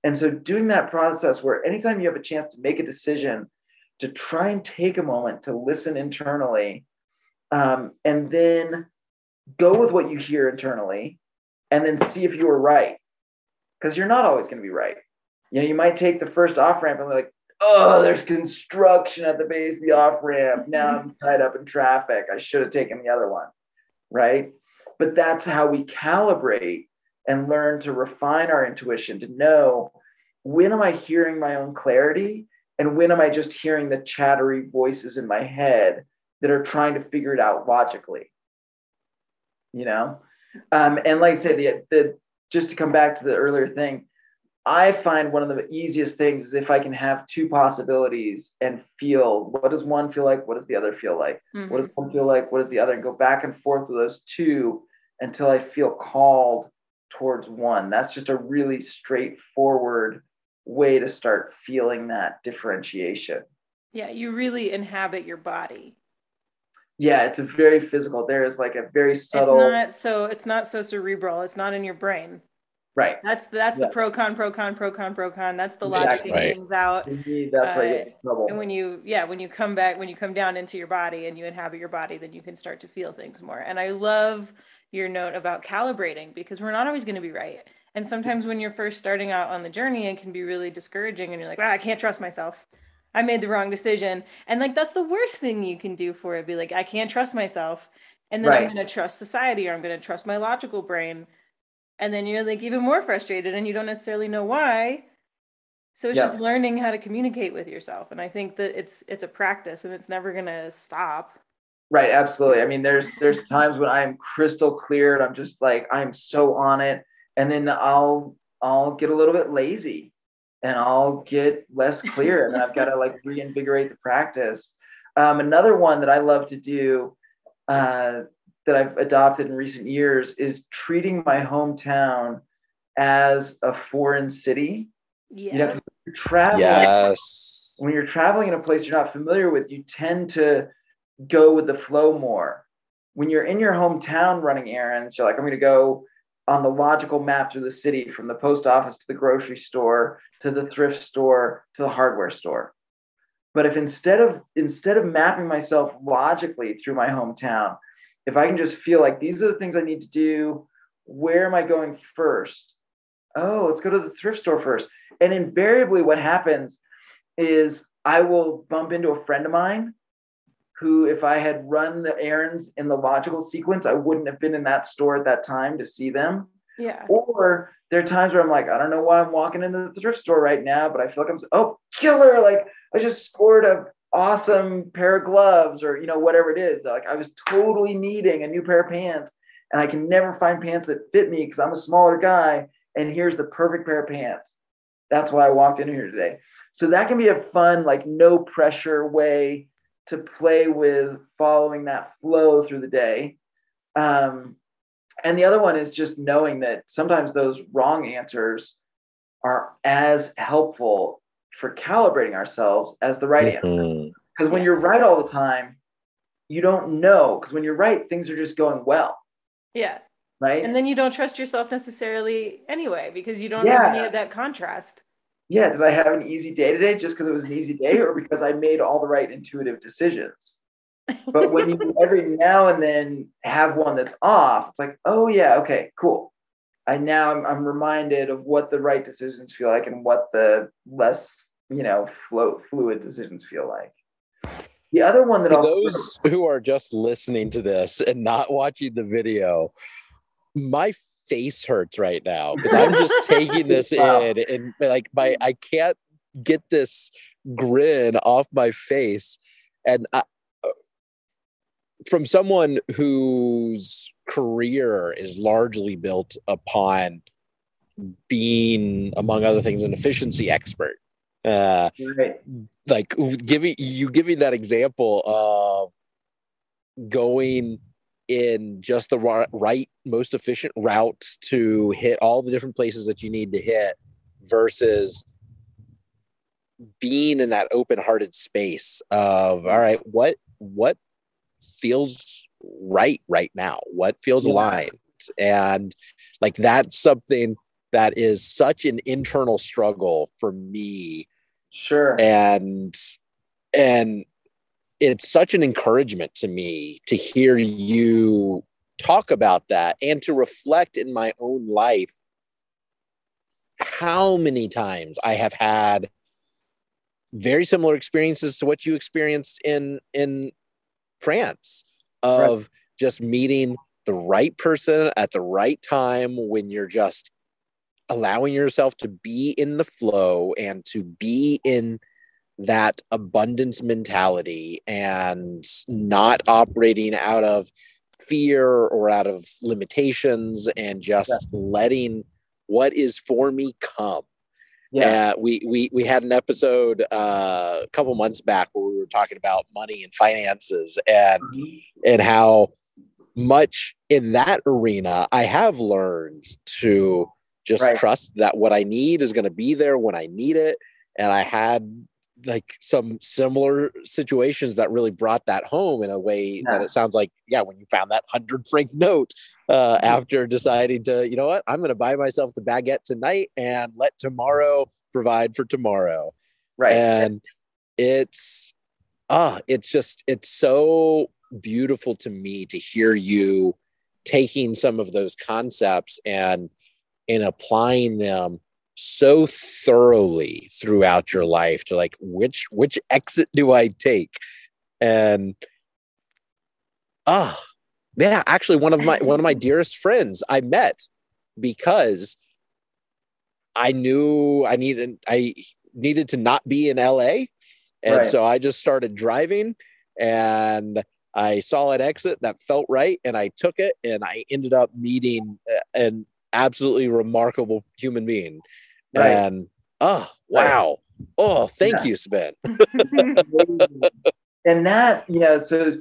And so, doing that process where anytime you have a chance to make a decision, to try and take a moment to listen internally, um, and then go with what you hear internally, and then see if you were right. Because you're not always going to be right you know, you might take the first off ramp and be like, oh, there's construction at the base of the off ramp. Now I'm tied up in traffic. I should have taken the other one. Right. But that's how we calibrate and learn to refine our intuition to know when am I hearing my own clarity and when am I just hearing the chattery voices in my head that are trying to figure it out logically. You know? Um, and like I said, the, the just to come back to the earlier thing, I find one of the easiest things is if I can have two possibilities and feel what does one feel like, what does the other feel like, mm-hmm. what does one feel like, what does the other, and go back and forth with those two until I feel called towards one. That's just a really straightforward way to start feeling that differentiation. Yeah, you really inhabit your body. Yeah, it's a very physical. There is like a very subtle. It's not so. It's not so cerebral. It's not in your brain. Right. That's that's yeah. the pro con pro con pro con pro con. That's the logic exactly. right. things out. Indeed, that's uh, where you get trouble. And when you yeah, when you come back, when you come down into your body and you inhabit your body, then you can start to feel things more. And I love your note about calibrating because we're not always going to be right. And sometimes when you're first starting out on the journey, it can be really discouraging and you're like, wow, I can't trust myself. I made the wrong decision. And like that's the worst thing you can do for it. Be like, I can't trust myself. And then right. I'm gonna trust society or I'm gonna trust my logical brain and then you're like even more frustrated and you don't necessarily know why so it's yeah. just learning how to communicate with yourself and i think that it's it's a practice and it's never going to stop right absolutely i mean there's there's times when i'm crystal clear and i'm just like i'm so on it and then i'll i'll get a little bit lazy and i'll get less clear and i've got to like reinvigorate the practice um, another one that i love to do uh, that I've adopted in recent years is treating my hometown as a foreign city. Yeah. You know, you're traveling. Yes. When you're traveling in a place you're not familiar with, you tend to go with the flow more. When you're in your hometown running errands, you're like, I'm going to go on the logical map through the city from the post office to the grocery store to the thrift store to the hardware store. But if instead of instead of mapping myself logically through my hometown, if I can just feel like these are the things I need to do, where am I going first? Oh, let's go to the thrift store first. And invariably, what happens is I will bump into a friend of mine who, if I had run the errands in the logical sequence, I wouldn't have been in that store at that time to see them. Yeah. Or there are times where I'm like, I don't know why I'm walking into the thrift store right now, but I feel like I'm oh killer. Like I just scored a awesome pair of gloves or you know whatever it is. Like I was totally needing a new pair of pants, and I can never find pants that fit me because I'm a smaller guy. And here's the perfect pair of pants. That's why I walked in here today. So that can be a fun, like no pressure way to play with following that flow through the day. Um, and the other one is just knowing that sometimes those wrong answers are as helpful for calibrating ourselves as the right mm-hmm. answer. Because when you're right all the time, you don't know. Because when you're right, things are just going well. Yeah. Right. And then you don't trust yourself necessarily anyway because you don't yeah. have any of that contrast. Yeah. Did I have an easy day today just because it was an easy day or because I made all the right intuitive decisions? but when you every now and then have one that's off, it's like, oh yeah, okay, cool. I now I'm, I'm reminded of what the right decisions feel like and what the less you know float fluid decisions feel like. The other one that For those who are just listening to this and not watching the video, my face hurts right now because I'm just taking this wow. in and like my I can't get this grin off my face and I, from someone whose career is largely built upon being, among other things, an efficiency expert. Uh, right. Like giving you giving that example of going in just the right, most efficient routes to hit all the different places that you need to hit versus being in that open-hearted space of all right what what feels right right now? What feels yeah. aligned? And like that's something that is such an internal struggle for me. Sure. And and it's such an encouragement to me to hear you talk about that and to reflect in my own life how many times i have had very similar experiences to what you experienced in in France of right. just meeting the right person at the right time when you're just allowing yourself to be in the flow and to be in that abundance mentality and not operating out of fear or out of limitations and just yeah. letting what is for me come yeah, uh, we we we had an episode uh, a couple months back where we were talking about money and finances and mm-hmm. and how much in that arena I have learned to just right. trust that what I need is going to be there when I need it. And I had like some similar situations that really brought that home in a way yeah. that it sounds like yeah when you found that hundred franc note uh, mm-hmm. after deciding to you know what i'm going to buy myself the baguette tonight and let tomorrow provide for tomorrow right and it's ah it's just it's so beautiful to me to hear you taking some of those concepts and and applying them so thoroughly throughout your life to like which which exit do I take? And ah, oh, yeah, actually one of my one of my dearest friends I met because I knew I needed I needed to not be in LA. And right. so I just started driving and I saw an exit that felt right and I took it and I ended up meeting an absolutely remarkable human being Right. And oh wow. Oh, thank yeah. you, Sven. and that, you know, so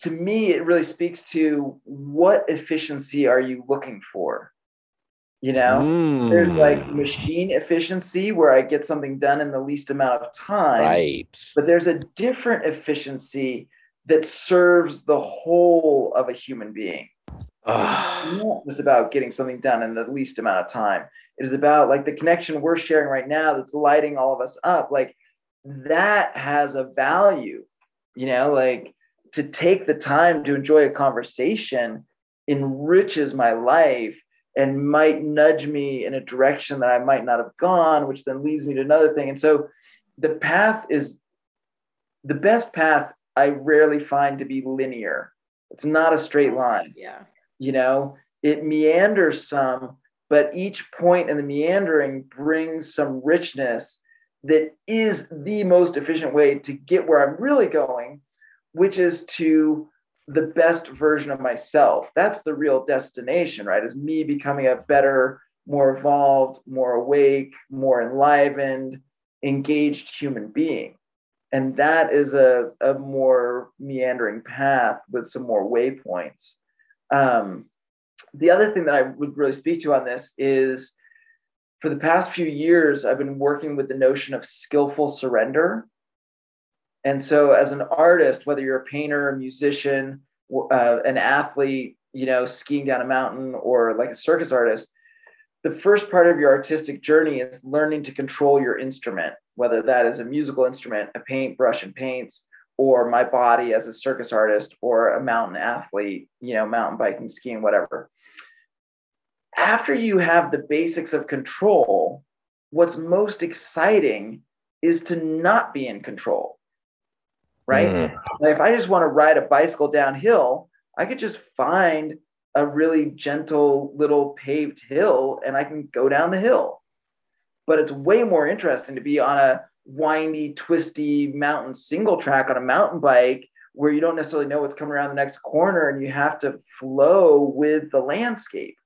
to me, it really speaks to what efficiency are you looking for? You know, mm. there's like machine efficiency where I get something done in the least amount of time. Right. But there's a different efficiency that serves the whole of a human being. It's not just about getting something done in the least amount of time. It is about like the connection we're sharing right now that's lighting all of us up. Like that has a value, you know, like to take the time to enjoy a conversation enriches my life and might nudge me in a direction that I might not have gone, which then leads me to another thing. And so the path is the best path I rarely find to be linear. It's not a straight line. Yeah. You know, it meanders some, but each point in the meandering brings some richness that is the most efficient way to get where I'm really going, which is to the best version of myself. That's the real destination, right? Is me becoming a better, more evolved, more awake, more enlivened, engaged human being. And that is a, a more meandering path with some more waypoints. Um, the other thing that I would really speak to on this is for the past few years, I've been working with the notion of skillful surrender. And so, as an artist, whether you're a painter, a musician, uh, an athlete, you know, skiing down a mountain, or like a circus artist, the first part of your artistic journey is learning to control your instrument, whether that is a musical instrument, a paintbrush and paints, or my body as a circus artist or a mountain athlete, you know, mountain biking, skiing, whatever. After you have the basics of control, what's most exciting is to not be in control. Right? Mm. Like if I just want to ride a bicycle downhill, I could just find a really gentle little paved hill and I can go down the hill. But it's way more interesting to be on a windy, twisty mountain single track on a mountain bike where you don't necessarily know what's coming around the next corner and you have to flow with the landscape.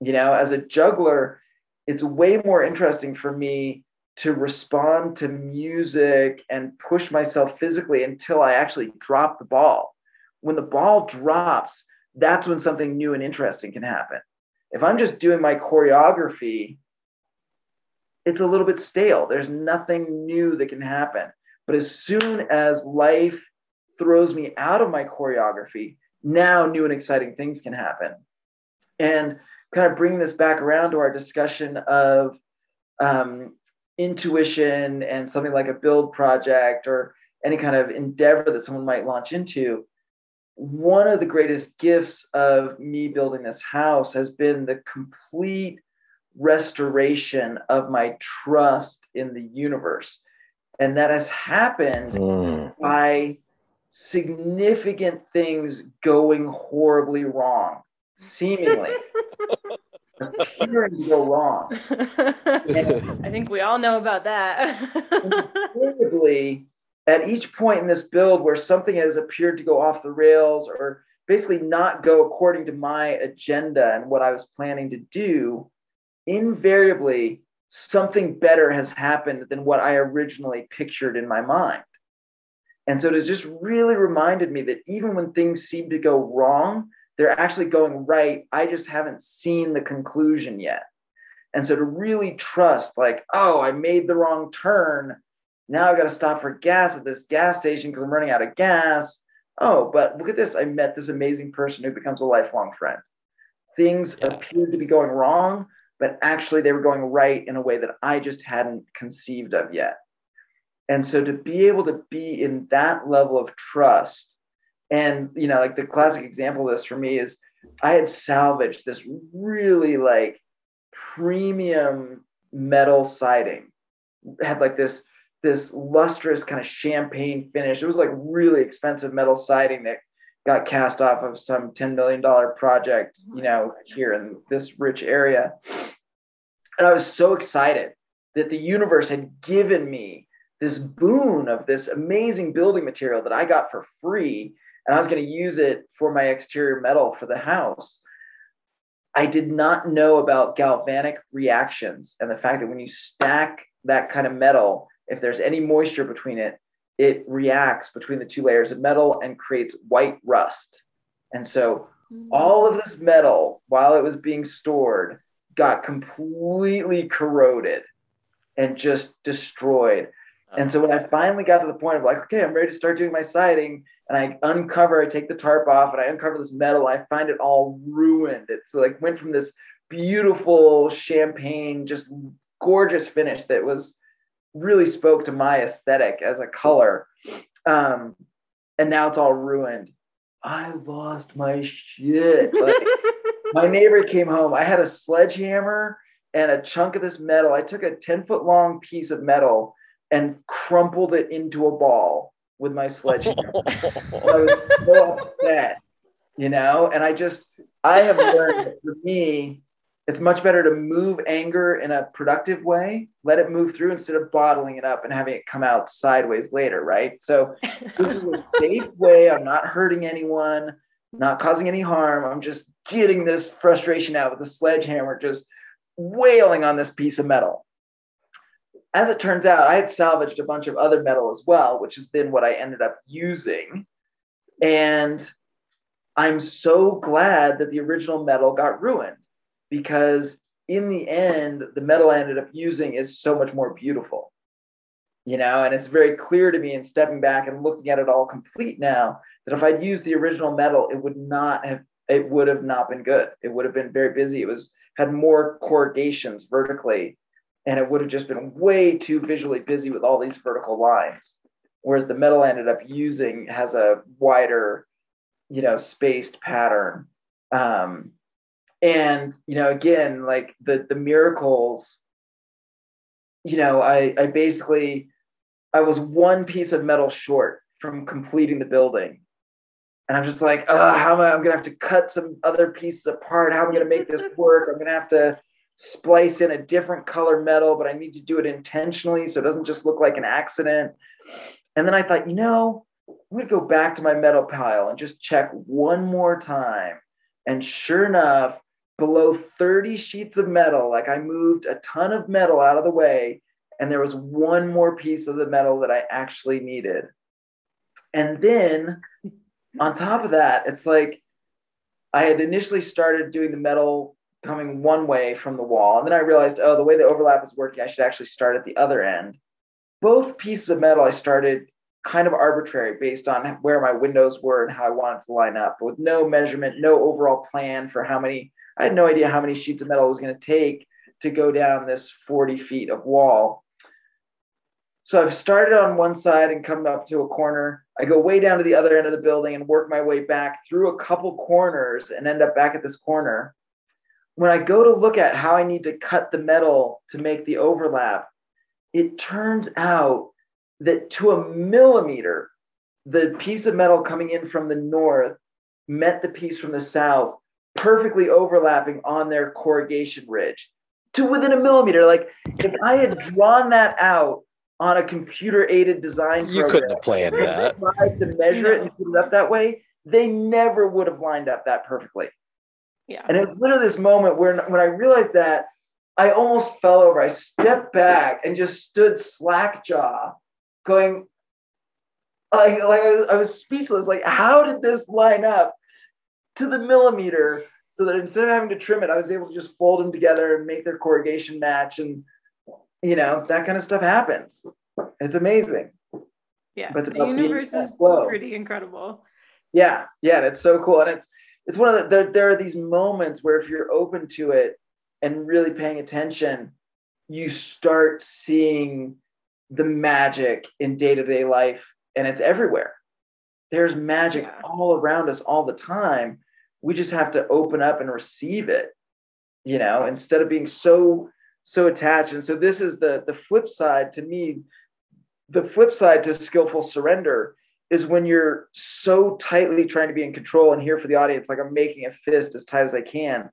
You know, as a juggler, it's way more interesting for me to respond to music and push myself physically until I actually drop the ball. When the ball drops, that's when something new and interesting can happen. If I'm just doing my choreography it's a little bit stale. There's nothing new that can happen. But as soon as life throws me out of my choreography, now new and exciting things can happen. And kind of bring this back around to our discussion of um, intuition and something like a build project or any kind of endeavor that someone might launch into. One of the greatest gifts of me building this house has been the complete restoration of my trust in the universe. And that has happened mm. by significant things going horribly wrong, seemingly. appearing to go wrong. I think we all know about that. invariably, at each point in this build where something has appeared to go off the rails or basically not go according to my agenda and what I was planning to do, invariably something better has happened than what I originally pictured in my mind. And so it has just really reminded me that even when things seem to go wrong, they're actually going right. I just haven't seen the conclusion yet. And so to really trust, like, oh, I made the wrong turn. Now I've got to stop for gas at this gas station because I'm running out of gas. Oh, but look at this. I met this amazing person who becomes a lifelong friend. Things yeah. appeared to be going wrong, but actually they were going right in a way that I just hadn't conceived of yet. And so to be able to be in that level of trust, and you know, like the classic example of this for me is I had salvaged this really like premium metal siding, it had like this this lustrous kind of champagne finish. It was like really expensive metal siding that got cast off of some $10 million project, you know, oh here in this rich area. And I was so excited that the universe had given me this boon of this amazing building material that I got for free. And I was going to use it for my exterior metal for the house. I did not know about galvanic reactions and the fact that when you stack that kind of metal, if there's any moisture between it, it reacts between the two layers of metal and creates white rust. And so mm. all of this metal, while it was being stored, got completely corroded and just destroyed. And so when I finally got to the point of like, okay, I'm ready to start doing my siding, and I uncover, I take the tarp off, and I uncover this metal, I find it all ruined. It's like went from this beautiful champagne, just gorgeous finish that was really spoke to my aesthetic as a color. Um, and now it's all ruined. I lost my shit. Like, my neighbor came home. I had a sledgehammer and a chunk of this metal. I took a 10 foot long piece of metal and crumpled it into a ball with my sledgehammer. I was so upset, you know, and I just, I have learned for me, it's much better to move anger in a productive way, let it move through instead of bottling it up and having it come out sideways later, right? So this is a safe way. I'm not hurting anyone, not causing any harm. I'm just getting this frustration out with a sledgehammer, just wailing on this piece of metal. As it turns out, I had salvaged a bunch of other metal as well, which has been what I ended up using. And I'm so glad that the original metal got ruined because in the end, the metal I ended up using is so much more beautiful. You know, and it's very clear to me in stepping back and looking at it all complete now that if I'd used the original metal, it would not have it would have not been good. It would have been very busy. It was had more corrugations vertically, and it would have just been way too visually busy with all these vertical lines. Whereas the metal I ended up using has a wider, you know, spaced pattern. Um, and you know again like the the miracles you know i i basically i was one piece of metal short from completing the building. And i'm just like uh how am i i'm gonna have to cut some other pieces apart. How am i gonna make this work? I'm gonna have to splice in a different color metal but i need to do it intentionally so it doesn't just look like an accident. And then i thought you know i'm gonna go back to my metal pile and just check one more time. And sure enough below 30 sheets of metal. Like I moved a ton of metal out of the way, and there was one more piece of the metal that I actually needed. And then on top of that, it's like I had initially started doing the metal coming one way from the wall. And then I realized, oh, the way the overlap is working, I should actually start at the other end. Both pieces of metal I started kind of arbitrary based on where my windows were and how I wanted to line up, with no measurement, no overall plan for how many I had no idea how many sheets of metal it was going to take to go down this 40 feet of wall. So I've started on one side and come up to a corner. I go way down to the other end of the building and work my way back through a couple corners and end up back at this corner. When I go to look at how I need to cut the metal to make the overlap, it turns out that to a millimeter, the piece of metal coming in from the north met the piece from the south perfectly overlapping on their corrugation ridge to within a millimeter. Like if I had drawn that out on a computer aided design you couldn't have planned that. Tried To measure it and put it up that way, they never would have lined up that perfectly. Yeah. And it was literally this moment where when I realized that, I almost fell over. I stepped back and just stood slack jaw, going like like I was, I was speechless. Like, how did this line up? To the millimeter so that instead of having to trim it, I was able to just fold them together and make their corrugation match. And, you know, that kind of stuff happens. It's amazing. Yeah. But the universe is pretty incredible. Yeah. Yeah. It's so cool. And it's, it's one of the, there, there are these moments where if you're open to it and really paying attention, you start seeing the magic in day to day life and it's everywhere. There's magic yeah. all around us all the time we just have to open up and receive it you know instead of being so so attached. And so this is the the flip side to me. The flip side to skillful surrender is when you're so tightly trying to be in control and here for the audience like i'm making a fist as tight as i can.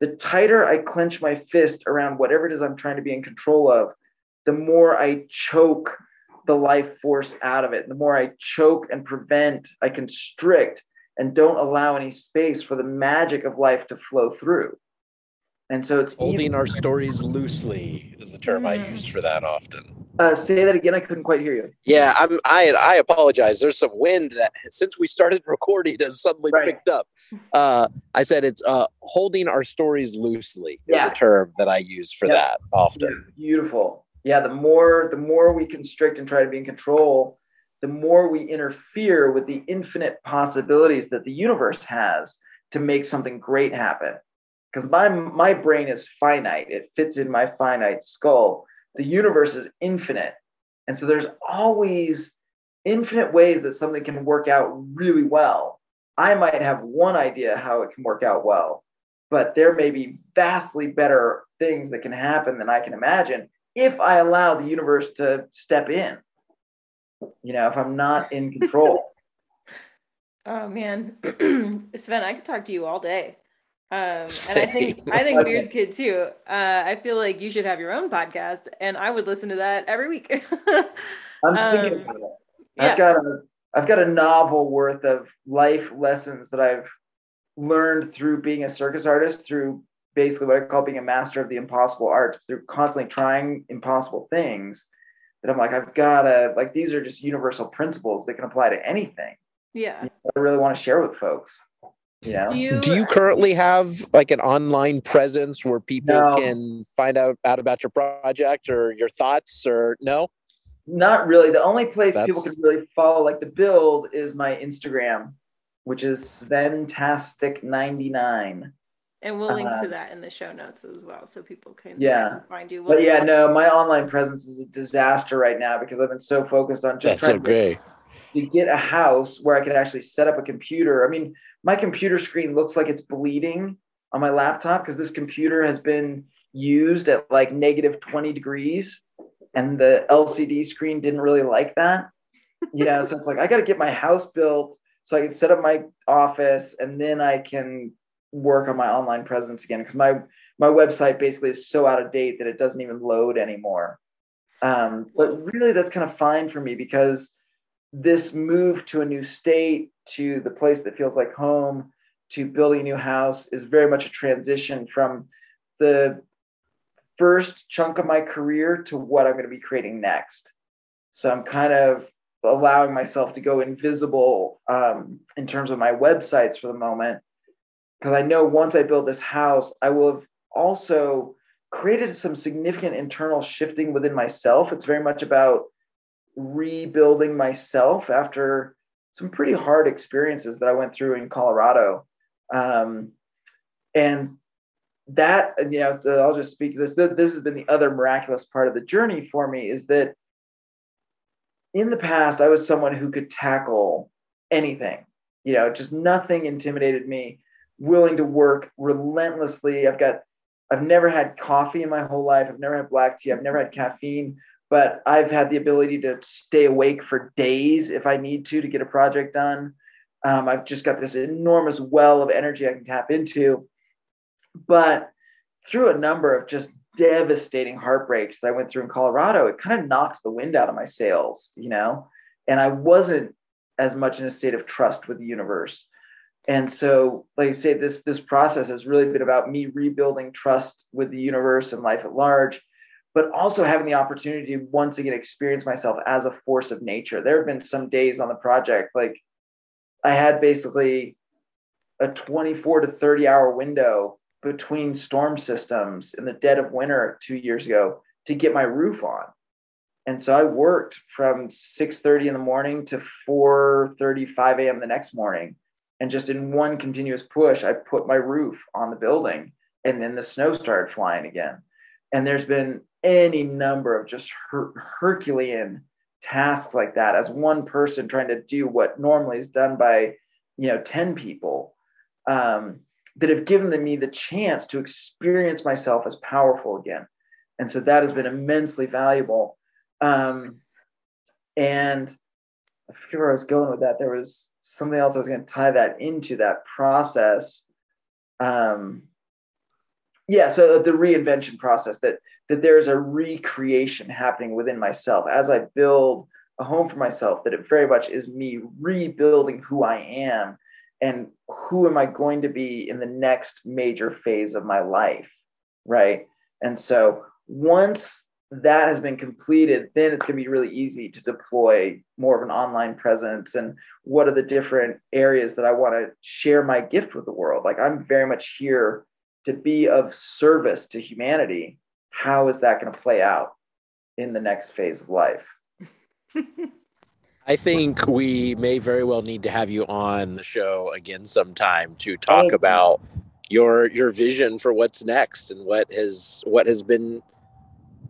The tighter i clench my fist around whatever it is i'm trying to be in control of the more i choke the life force out of it. The more i choke and prevent i constrict and don't allow any space for the magic of life to flow through. And so it's holding even- our stories loosely is the term. I use for that often. Uh, say that again. I couldn't quite hear you. Yeah, I'm. I I apologize. There's some wind that since we started recording has suddenly right. picked up. Uh, I said it's uh, holding our stories loosely yeah. is a term that I use for yeah. that often. Beautiful. Yeah. The more the more we constrict and try to be in control, the more we interfere with the infinite possibilities that the universe has to make something great happen. Because my, my brain is finite, it fits in my finite skull. The universe is infinite. And so there's always infinite ways that something can work out really well. I might have one idea how it can work out well, but there may be vastly better things that can happen than I can imagine if I allow the universe to step in you know, if I'm not in control. oh man, Sven, I could talk to you all day. Um, and I think I think beer's good too. Uh, I feel like you should have your own podcast, and I would listen to that every week. I'm thinking um, about it. Yeah. I've got a I've got a novel worth of life lessons that I've learned through being a circus artist, through basically what I call being a master of the impossible arts, through constantly trying impossible things. That I'm like, I've got to like these are just universal principles that can apply to anything. Yeah, I really want to share with folks. Yeah. Do you, Do you currently have like an online presence where people no. can find out, out about your project or your thoughts or no? Not really. The only place That's... people can really follow like the build is my Instagram, which is Sventastic99. And we'll link uh, to that in the show notes as well, so people can yeah find you. But yeah, no, my online presence is a disaster right now because I've been so focused on just That's trying okay. to, to get a house where I could actually set up a computer. I mean, my computer screen looks like it's bleeding on my laptop because this computer has been used at like negative 20 degrees and the LCD screen didn't really like that. You know, so it's like I got to get my house built so I can set up my office and then I can work on my online presence again because my my website basically is so out of date that it doesn't even load anymore. Um, but really, that's kind of fine for me because this move to a new state, to the place that feels like home, to building a new house is very much a transition from the first chunk of my career to what I'm going to be creating next. So I'm kind of allowing myself to go invisible um, in terms of my websites for the moment, because I know once I build this house, I will have also created some significant internal shifting within myself. It's very much about rebuilding myself after some pretty hard experiences that I went through in Colorado. Um, and that you know i'll just speak to this this has been the other miraculous part of the journey for me is that in the past i was someone who could tackle anything you know just nothing intimidated me willing to work relentlessly. I've got i've never had coffee in my whole life. I've never had black tea. I've never had caffeine but i've had the ability to stay awake for days if i need to to get a project done. Um, i've just got this enormous well of energy i can tap into. But through a number of just devastating heartbreaks that I went through in Colorado, it kind of knocked the wind out of my sails, you know, and I wasn't as much in a state of trust with the universe. And so, like I say, this this process has really been about me rebuilding trust with the universe and life at large, but also having the opportunity to once again experience myself as a force of nature. There have been some days on the project, like I had basically a 24 to 30 hour window between storm systems in the dead of winter two years ago to get my roof on. And so I worked from 6:30 in the morning to 4:35 a.m. the next morning. And just in one continuous push, I put my roof on the building and then the snow started flying again. And there's been any number of just her- Herculean tasks like that as one person trying to do what normally is done by, you know, 10 people. Um, that have given me the chance to experience myself as powerful again. And so that has been immensely valuable. Um, and I forget where I was going with that. There was something else I was going to tie that into that process. Um, yeah, so the reinvention process that that there's a recreation happening within myself as I build a home for myself. That it very much is me rebuilding who I am and who am I going to be in the next major phase of my life, right? And so once that has been completed, then it's going to be really easy to deploy more of an online presence and what are the different areas that I want to share my gift with the world. Like I'm very much here to be of service to humanity. How is that going to play out in the next phase of life? I think we may very well need to have you on the show again sometime to talk about your your vision for what's next and what has what has been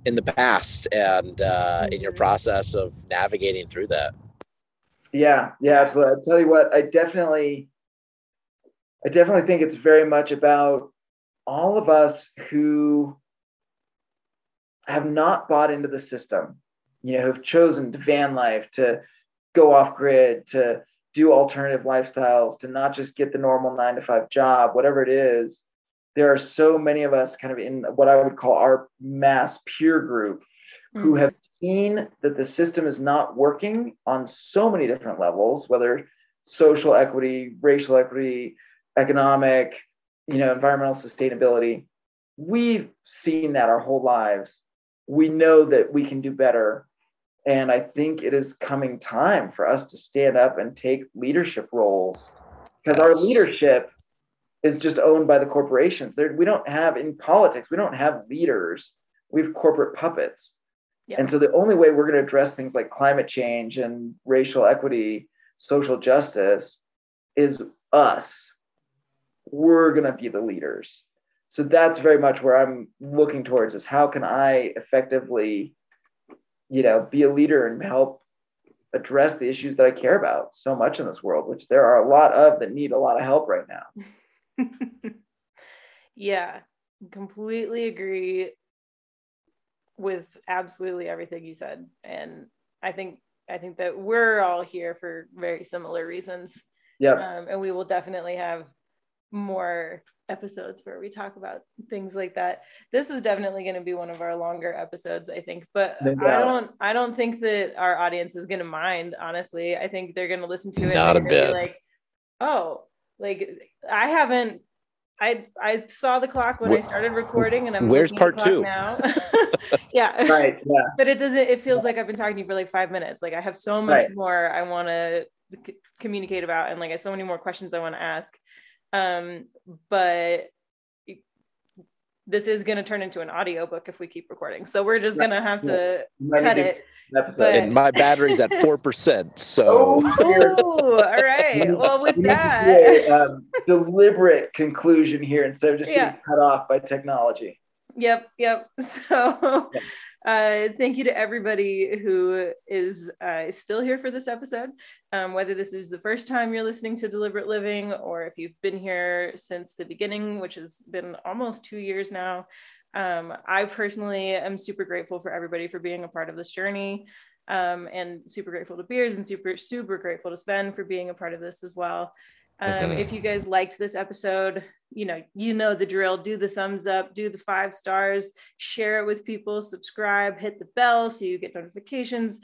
in the past and uh, in your mm-hmm. process of navigating through that. Yeah, yeah, absolutely. I'll tell you what, I definitely, I definitely think it's very much about all of us who have not bought into the system you know, who've chosen to van life, to go off grid, to do alternative lifestyles, to not just get the normal nine to five job, whatever it is. There are so many of us kind of in what I would call our mass peer group mm-hmm. who have seen that the system is not working on so many different levels, whether social equity, racial equity, economic, you know, environmental sustainability. We've seen that our whole lives. We know that we can do better. And I think it is coming time for us to stand up and take leadership roles because our leadership is just owned by the corporations. There, we don't have in politics, we don't have leaders. We have corporate puppets. Yeah. And so the only way we're going to address things like climate change and racial equity, social justice is us. We're going to be the leaders. So that's very much where I'm looking towards is how can I effectively, you know, be a leader and help address the issues that I care about so much in this world, which there are a lot of that need a lot of help right now. yeah, completely agree with absolutely everything you said and i think i think that we're all here for very similar reasons. Yeah um, and we will definitely have more episodes where we talk about things like that. This is definitely going to be one of our longer episodes i think but i don't i don't think that our audience is going to mind honestly. I think they're going to listen to it not a bit. like oh like i haven't I I saw the clock when I started recording, and I'm where's part two now. yeah, right. Yeah, but it doesn't. It feels like I've been talking to you for like five minutes. Like I have so much right. more I want to c- communicate about, and like I have so many more questions I want to ask. Um, but this is going to turn into an audiobook if we keep recording. So we're just going to have to cut it. But... And my battery's at 4%. So, oh, all right. Well, with that, a, um, deliberate conclusion here instead of just yeah. getting cut off by technology. Yep. Yep. So, uh, thank you to everybody who is uh, still here for this episode. Um, whether this is the first time you're listening to Deliberate Living or if you've been here since the beginning, which has been almost two years now. Um, I personally am super grateful for everybody for being a part of this journey. Um, and super grateful to Beers and super, super grateful to Sven for being a part of this as well. Um, mm-hmm. If you guys liked this episode, you know, you know the drill. Do the thumbs up, do the five stars, share it with people, subscribe, hit the bell so you get notifications.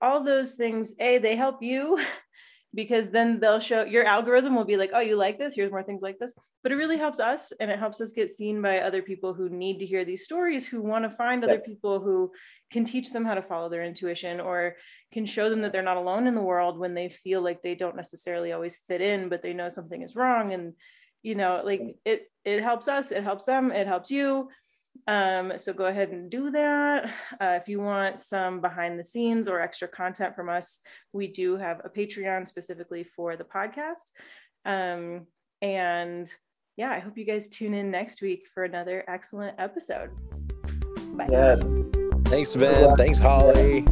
All those things, A, they help you because then they'll show your algorithm will be like, oh, you like this? Here's more things like this. But it really helps us and it helps us get seen by other people who need to hear these stories, who want to find other people who can teach them how to follow their intuition or can show them that they're not alone in the world when they feel like they don't necessarily always fit in, but they know something is wrong. And, you know, like it it helps us, it helps them, it helps you. Um, so go ahead and do that. Uh, if you want some behind the scenes or extra content from us, we do have a Patreon specifically for the podcast. Um, and yeah, I hope you guys tune in next week for another excellent episode. Bye. Yeah. Thanks, Ben. Thanks, Holly.